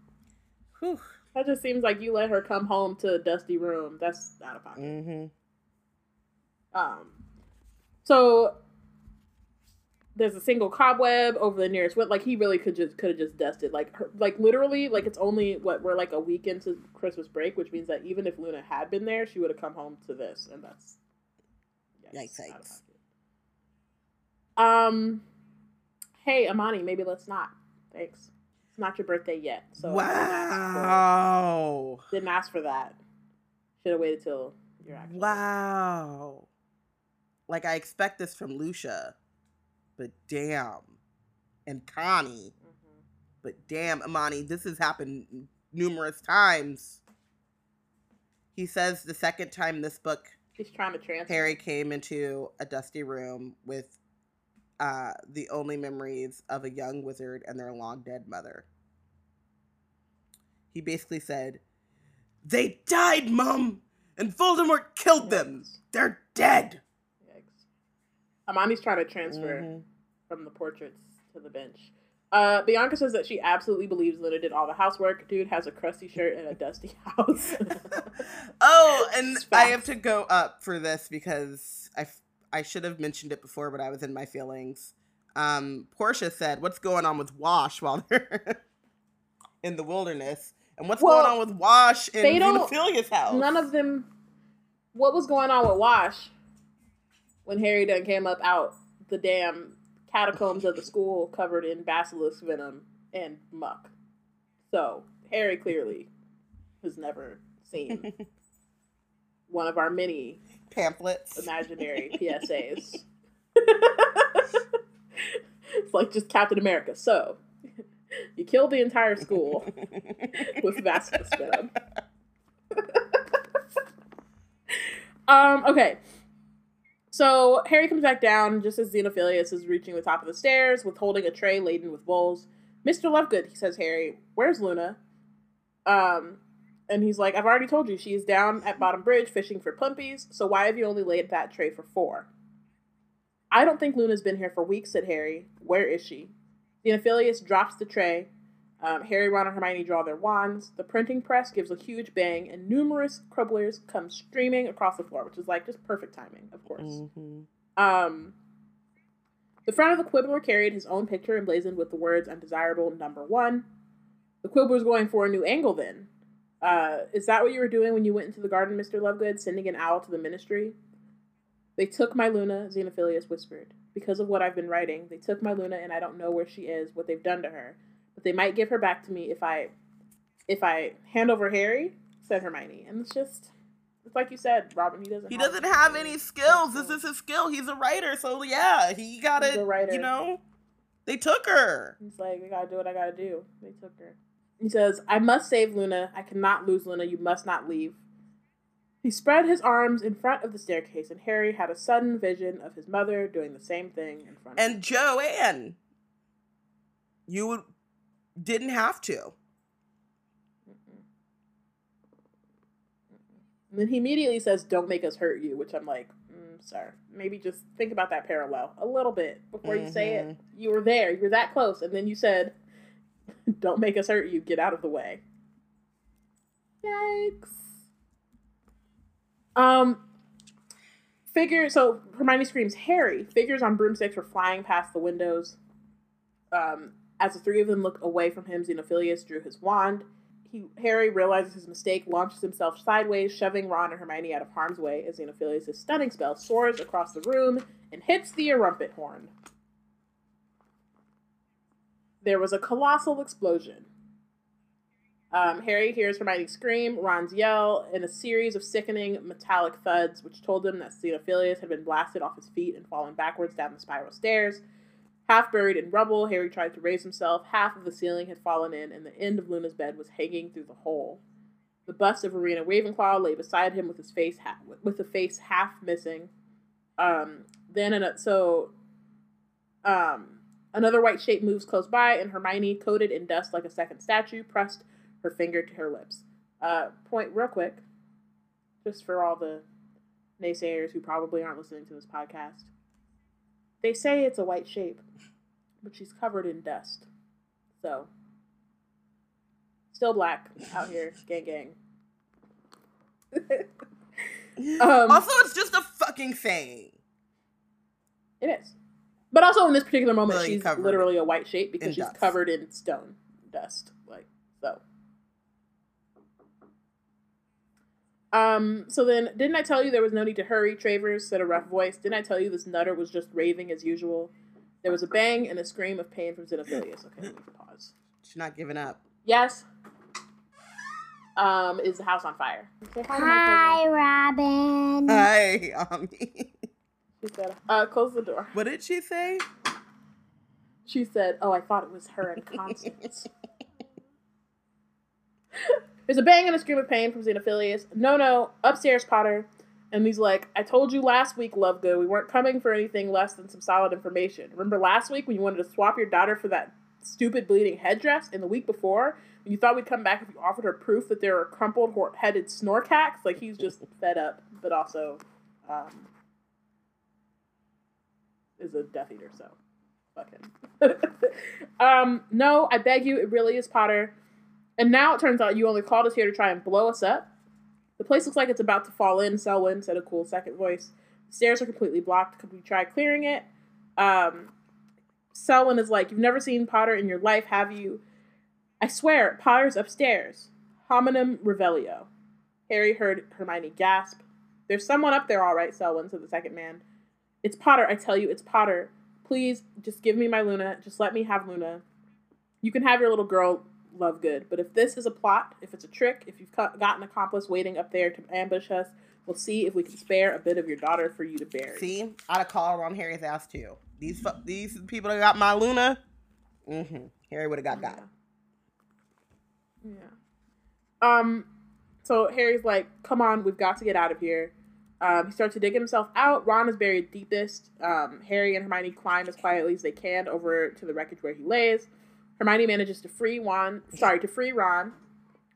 Whew. That just seems like you let her come home to a dusty room. That's out of pocket. Mm-hmm. Um, so there's a single cobweb over the nearest window. Like he really could just could have just dusted. Like her, like literally like it's only what we're like a week into Christmas break, which means that even if Luna had been there, she would have come home to this, and that's yikes. yikes. Um, hey Amani, maybe let's not. Thanks. It's not your birthday yet, so wow. Didn't ask for that. Should have waited till your actual. Wow. Like I expect this from Lucia but damn. And Connie. Mm-hmm. But damn, Amani, this has happened numerous times. He says the second time this book He's trying to transfer. Harry came into a dusty room with uh, the only memories of a young wizard and their long dead mother. He basically said, They died, Mum! And Voldemort killed them! They're dead! Amani's trying to transfer mm-hmm. from the portraits to the bench. Uh, Bianca says that she absolutely believes Luna did all the housework. Dude has a crusty shirt and a dusty house. oh, and I have to go up for this because I, I should have mentioned it before, but I was in my feelings. Um, Portia said, "What's going on with Wash while they're in the wilderness, and what's well, going on with Wash in Xenophilia's house?" None of them. What was going on with Wash? When Harry done came up out the damn catacombs of the school covered in basilisk venom and muck. So Harry clearly has never seen one of our many pamphlets, imaginary PSAs. it's like just Captain America. So you killed the entire school with basilisk venom. um. Okay. So Harry comes back down just as Xenophilius is reaching the top of the stairs with holding a tray laden with bowls. Mr. Lovegood, he says, Harry, where's Luna? Um, and he's like, I've already told you, she is down at Bottom Bridge fishing for plumpies, so why have you only laid that tray for four? I don't think Luna's been here for weeks, said Harry. Where is she? Xenophilius drops the tray, um, Harry, Ron, and Hermione draw their wands. The printing press gives a huge bang, and numerous crumblers come streaming across the floor, which is like just perfect timing, of course. Mm-hmm. Um, the front of the Quibbler carried his own picture emblazoned with the words "Undesirable Number One." The Quibbler's going for a new angle. Then, uh, is that what you were doing when you went into the garden, Mister Lovegood, sending an owl to the Ministry? They took my Luna, Xenophilius whispered. Because of what I've been writing, they took my Luna, and I don't know where she is, what they've done to her but they might give her back to me if I if I hand over Harry, said Hermione. And it's just it's like you said, Robyn, he doesn't He have doesn't have any skills. This is his skill. He's a writer, so yeah, he got it. You know. They took her. He's like, I gotta do what I gotta do. They took her. He says, I must save Luna. I cannot lose Luna. You must not leave. He spread his arms in front of the staircase, and Harry had a sudden vision of his mother doing the same thing in front of him. And Joanne. You would didn't have to. And then he immediately says, "Don't make us hurt you," which I'm like, mm, "Sir, maybe just think about that parallel a little bit before mm-hmm. you say it. Mm-hmm. You were there, you were that close, and then you said, "Don't make us hurt you. Get out of the way." Yikes. Um. Figure so Hermione screams, "Harry!" Figures on broomsticks were flying past the windows. Um, as the three of them look away from him, Xenophilius drew his wand. He, Harry realizes his mistake, launches himself sideways, shoving Ron and Hermione out of harm's way as Xenophilius' stunning spell soars across the room and hits the Erumpent horn. There was a colossal explosion. Um, Harry hears Hermione scream, Ron's yell, and a series of sickening metallic thuds, which told him that Xenophilius had been blasted off his feet and fallen backwards down the spiral stairs. Half buried in rubble, Harry tried to raise himself. Half of the ceiling had fallen in, and the end of Luna's bed was hanging through the hole. The bust of Rowena Ravenclaw lay beside him with his face ha- with the face half missing. Um, then a, so um, another white shape moves close by, and Hermione, coated in dust like a second statue, pressed her finger to her lips. Uh, point real quick, just for all the naysayers who probably aren't listening to this podcast. They say it's a white shape, but she's covered in dust. So, still black out here, gang gang. um, also, it's just a fucking thing. It is. But also in this particular moment, really she's literally a white shape because she's dust. covered in stone dust. Like so. Um, so then didn't I tell you there was no need to hurry, Travers said a rough voice. Didn't I tell you this nutter was just raving as usual? There was a bang and a scream of pain from Xenophilius. Okay, pause. She's not giving up. Yes. Um, is the house on fire? hi, hi Robyn. Hi, Ami. She said, uh, close the door. What did she say? She said, oh, I thought it was her and Constance. There's a bang and a scream of pain from Xenophilius. No, no, upstairs, Potter. And he's like, I told you last week, Lovegood, we weren't coming for anything less than some solid information. Remember last week when you wanted to swap your daughter for that stupid bleeding headdress? And the week before, when you thought we'd come back if you offered her proof that there were crumpled headed snorkacks? Like, he's just fed up, but also um, is a Death Eater, so fuck him. um, no, I beg you, it really is Potter. And now it turns out you only called us here to try and blow us up. The place looks like it's about to fall in, Selwyn said a cool second voice. The stairs are completely blocked. Could we try clearing it? Um, Selwyn is like, You've never seen Potter in your life, have you? I swear, Potter's upstairs. Homenum Revelio. Harry heard Hermione gasp. There's someone up there, all right, Selwyn, said the second man. It's Potter, I tell you, it's Potter. Please, just give me my Luna. Just let me have Luna. You can have your little girl Lovegood, but if this is a plot, if it's a trick, if you've got an accomplice waiting up there to ambush us, we'll see if we can spare a bit of your daughter for you to bury. See, I'd have called on Harry's ass too. These fu- these people that got my Luna, mm-hmm. Harry would have got yeah. that. Yeah. Um. So Harry's like, "Come on, we've got to get out of here." Um, he starts to dig himself out. Ron is buried deepest. Um, Harry and Hermione climb as quietly as they can over to the wreckage where he lays. Hermione manages to free Ron, sorry, to free Ron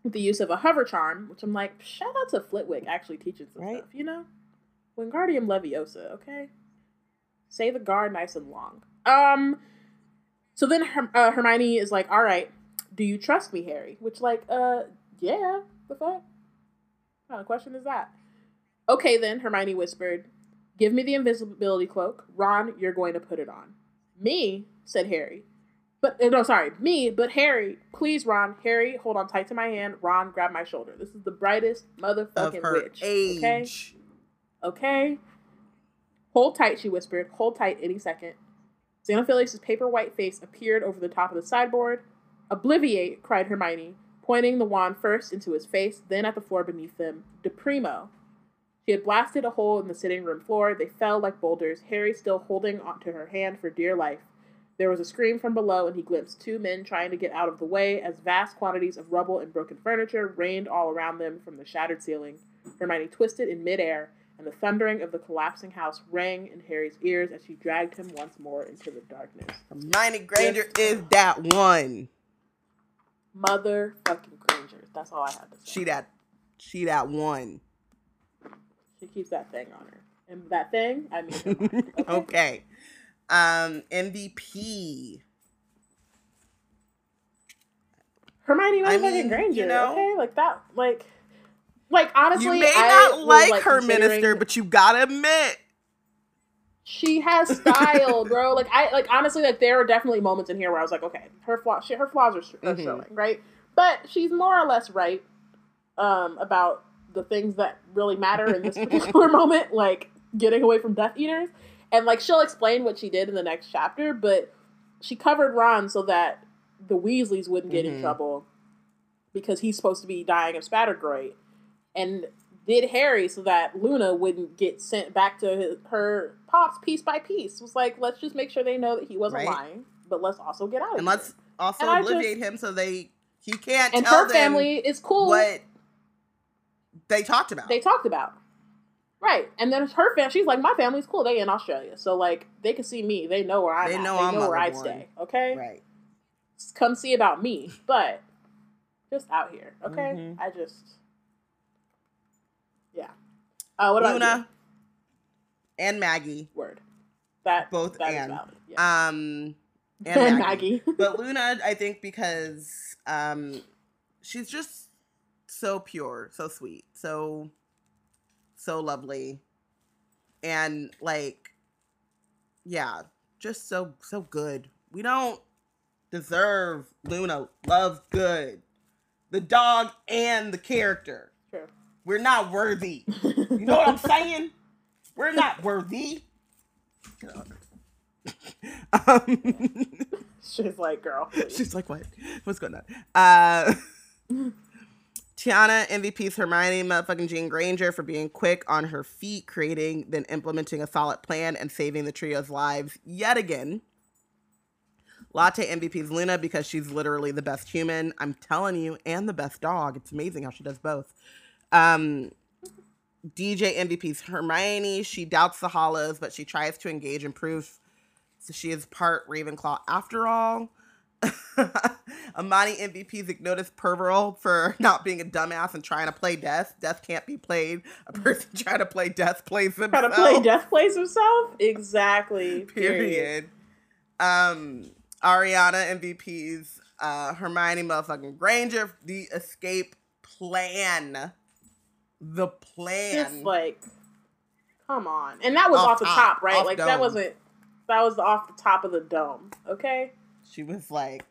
with the use of a hover charm, which I'm like, shout out to Flitwick actually teaching some right? stuff, you know? Wingardium Leviosa, okay? Say the guard nice and long. Um, so then Her- uh, Hermione is like, all right, do you trust me, Harry? Which, like, uh, yeah, the fuck? What kind of question is that? Okay, then, Hermione whispered. Give me the invisibility cloak. Ron, you're going to put it on. Me, said Harry. But, uh, no, sorry, me, but Harry, please, Ron. Harry, hold on tight to my hand. Ron, grab my shoulder. This is the brightest motherfucking witch. Age. Okay? Okay? Hold tight, she whispered. Hold tight any second. Xenophilius' paper white face appeared over the top of the sideboard. Obliviate, cried Hermione, pointing the wand first into his face, then at the floor beneath them. Deprimo. She had blasted a hole in the sitting room floor. They fell like boulders, Harry still holding onto her hand for dear life. There was a scream from below, and he glimpsed two men trying to get out of the way as vast quantities of rubble and broken furniture rained all around them from the shattered ceiling. Hermione twisted in midair, and the thundering of the collapsing house rang in Harry's ears as she dragged him once more into the darkness. Hermione Granger is that one. Motherfucking Granger. That's all I have to say. She that, she that one. She keeps that thing on her. And that thing, I mean, okay. okay. Um, MVP. Hermione I mean, Granger. You know, okay, like that, like, like honestly, you may I not like, like her minister, but you gotta admit she has style, bro. Like I like honestly, like there are definitely moments in here where I was like, okay, her flaws, her flaws are, are mm-hmm. showing, right? But she's more or less right um, about the things that really matter in this particular moment, like getting away from Death Eaters. And like she'll explain what she did in the next chapter, but she covered Ron so that the Weasleys wouldn't get mm-hmm. in trouble because he's supposed to be dying of Spattergroit, and did Harry so that Luna wouldn't get sent back to his, her pops piece by piece. It was like let's just make sure they know that he wasn't right. lying, but let's also get out and let's also and obliviate just, him so they he can't. And her family is cool. What they talked about. They talked about. Right, and then her family. She's like, my family's cool. They in Australia, so like they can see me. They know where I'm. They know, at. They know where I stay. Okay, right. Come see about me, but just out here. Okay, mm-hmm. I just yeah. Uh, what about Luna about and Maggie? Word. That both that and yeah. um and Maggie. Maggie. but Luna, I think because um she's just so pure, so sweet, so so lovely. And like yeah, just so so good. We don't deserve Luna Lovegood. The dog and the character. True. We're not worthy. You know what I'm saying? We're not worthy. um, She's like, girl. please. She's like, what? What's going on? Uh, Tiana MVP's Hermione motherfucking Jean Granger for being quick on her feet, creating, then implementing a solid plan and saving the trio's lives yet again. Latte MVP's Luna because she's literally the best human. I'm telling you, and the best dog. It's amazing how she does both. Um, DJ MVP's Hermione. She doubts the hallows, but she tries to engage and prove so she is part Ravenclaw after all. Amani MVP's Ignotus Peverell for not being a dumbass and trying to play Death. Death can't be played. A person trying to play Death plays himself. Trying to play Death Plays himself? Exactly. Period. Um, Ariana MVP's uh, Hermione motherfucking Granger. The escape plan. The plan. Just like, come on. And that was Off off, the top, top, right? like, dome. that wasn't, that was off the top of the dome, okay? She was like,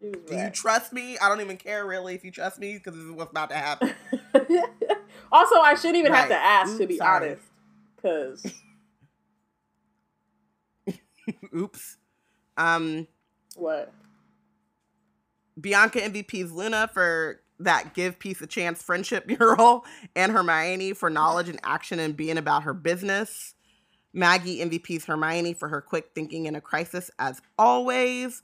She was Do you trust me? I don't even care really if you trust me because this is what's about to happen. also, I shouldn't even have to Right. ask, to be sorry. honest. Because, Oops. Um, what? Bianca MVP's Luna for that give peace a chance friendship mural, and Hermione for knowledge and action and being about her business. Maggie MVP's Hermione for her quick thinking in a crisis, as always.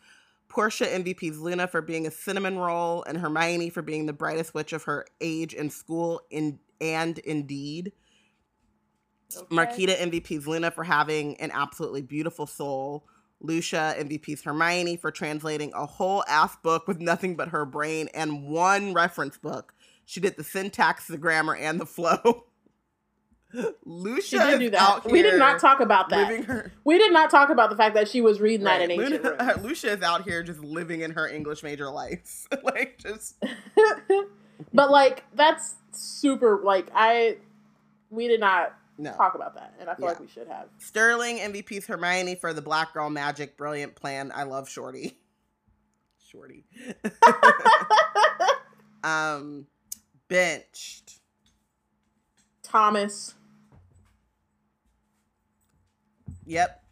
Portia MVP's Luna for being a cinnamon roll, and Hermione for being the brightest witch of her age in school in and indeed. Okay. Marquita MVP's Luna for having an absolutely beautiful soul. Lucia MVP's Hermione for translating a whole ass book with nothing but her brain and one reference book. She did the syntax, the grammar, and the flow. Lucia She did do that. We did not talk about that. her. We did not talk about the fact that she was reading that in ancient Luna- Rome. Lucia is out here just living in her English major life. like just but like that's super like I we did not no. talk about that and I feel Yeah. like we should have. Sterling MVP's Hermione for the Black Girl Magic brilliant plan. I love Shorty. Shorty. um benched. Thomas. Yep.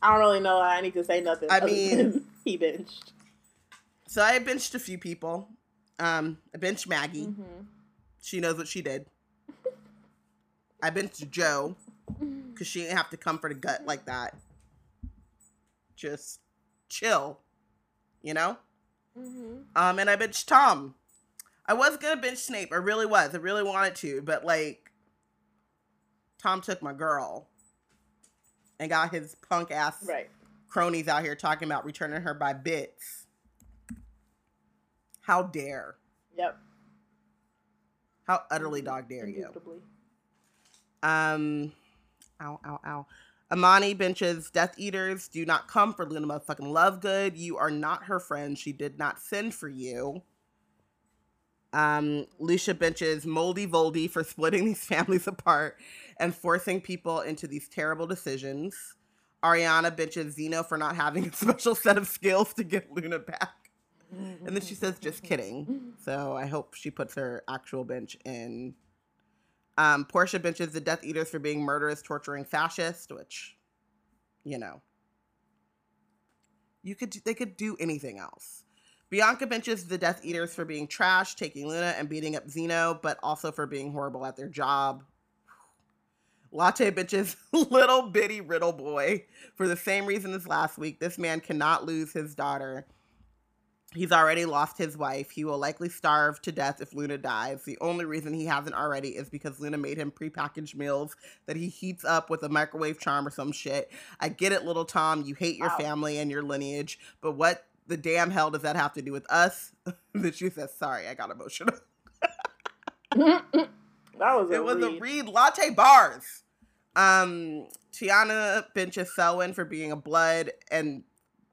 I don't really know I need to say nothing. I mean- he benched. So I benched a few people. Um I benched Maggie. Mm-hmm. She knows what she did. I benched Joe because she didn't have to come for the gut like that. Just chill. You know? Mm-hmm. Um, and I benched Tom. I was gonna bench Snape. I really was. I really wanted to, but like, Tom took my girl and got his punk ass Right. cronies out here talking about returning her by bits. How dare? Yep. How utterly dog dare you? Um, ow, ow, ow. Amani benches Death Eaters do not come for Luna motherfucking Lovegood. You are not her friend. She did not send for you. Um, Lucia benches Moldy Voldy for splitting these families apart and forcing people into these terrible decisions. Ariana benches Zeno for not having a special set of skills to get Luna back. And then she says, just kidding. So I hope she puts her actual bench in. Um, Portia benches the Death Eaters for being murderous, torturing fascist, which, you know, you could they could do anything else. Bianca benches the Death Eaters for being trash, taking Luna and beating up Zeno, but also for being horrible at their job. Latte benches little bitty riddle boy for the same reason as last week. This man cannot lose his daughter. He's already lost his wife. He will likely starve to death if Luna dies. The only reason he hasn't already is because Luna made him prepackaged meals that he heats up with a microwave charm or some shit. I get it, little Tom. You hate your Wow. family and your lineage, but what the damn hell does that have to do with us? then she says, Sorry, I got emotional. that was It was read. a read latte bars. Um, Tiana benches Selwyn for being a blood and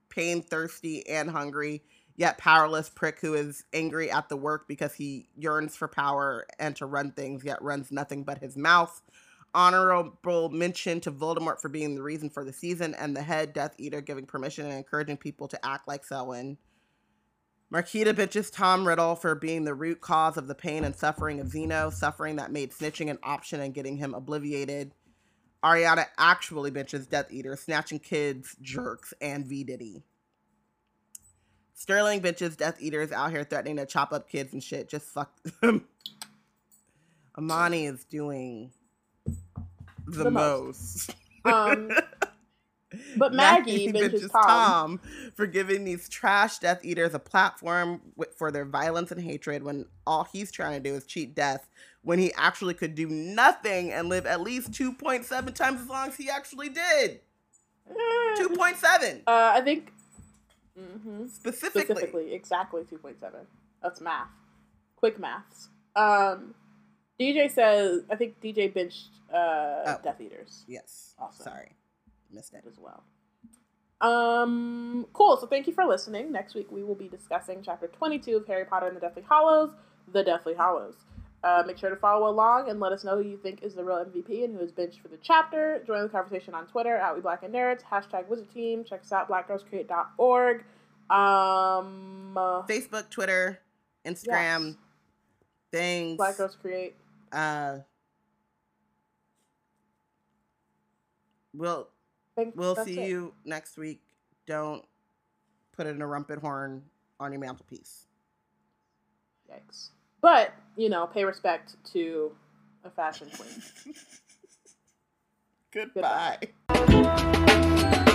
pain thirsty and hungry, yet powerless prick who is angry at the work because he yearns for power and to run things, yet runs nothing but his mouth. Honorable mention to Voldemort for being the reason for the season, and the head Death Eater giving permission and encouraging people to act like Selwyn. Marquita bitches Tom Riddle for being the root cause of the pain and suffering of Zeno, suffering that made snitching an option and getting him obliviated. Ariana actually bitches Death Eater, snatching kids, jerks, and V Diddy. Sterling bitches Death Eaters out here threatening to chop up kids and shit. Just fuck them. Amani is doing the, the most. most. Um, but Maggie, Maggie bitches Tom. Tom. for giving these trash Death Eaters a platform for their violence and hatred when all he's trying to do is cheat death when he actually could do nothing and live at least 2.7 times as long as he actually did. 2.7. Uh, I think. Mm-hmm. Specifically. Specifically, exactly 2.7. That's math. Quick maths. Um, DJ says, I think DJ benched uh, oh. Death Eaters. Yes. Awesome. Sorry missed it as well. Um, cool. So thank you for listening. Next week we will be discussing chapter 22 of Harry Potter and the Deathly Hallows, The Deathly Hallows. Uh, make sure to follow along and let us know who you think is the real MVP and who is benched for the chapter. Join the conversation on Twitter at We Black and Nerds, hashtag Wizard Team. Check us out, blackgirlscreate.org. Um, uh, Facebook, Twitter, Instagram, yes. things. Black Girls Create. Uh, we'll we'll see it. you next week. Don't put in Erumpent horn on your mantelpiece. Yikes. But, you know, pay respect to a fashion queen. Goodbye. Goodbye.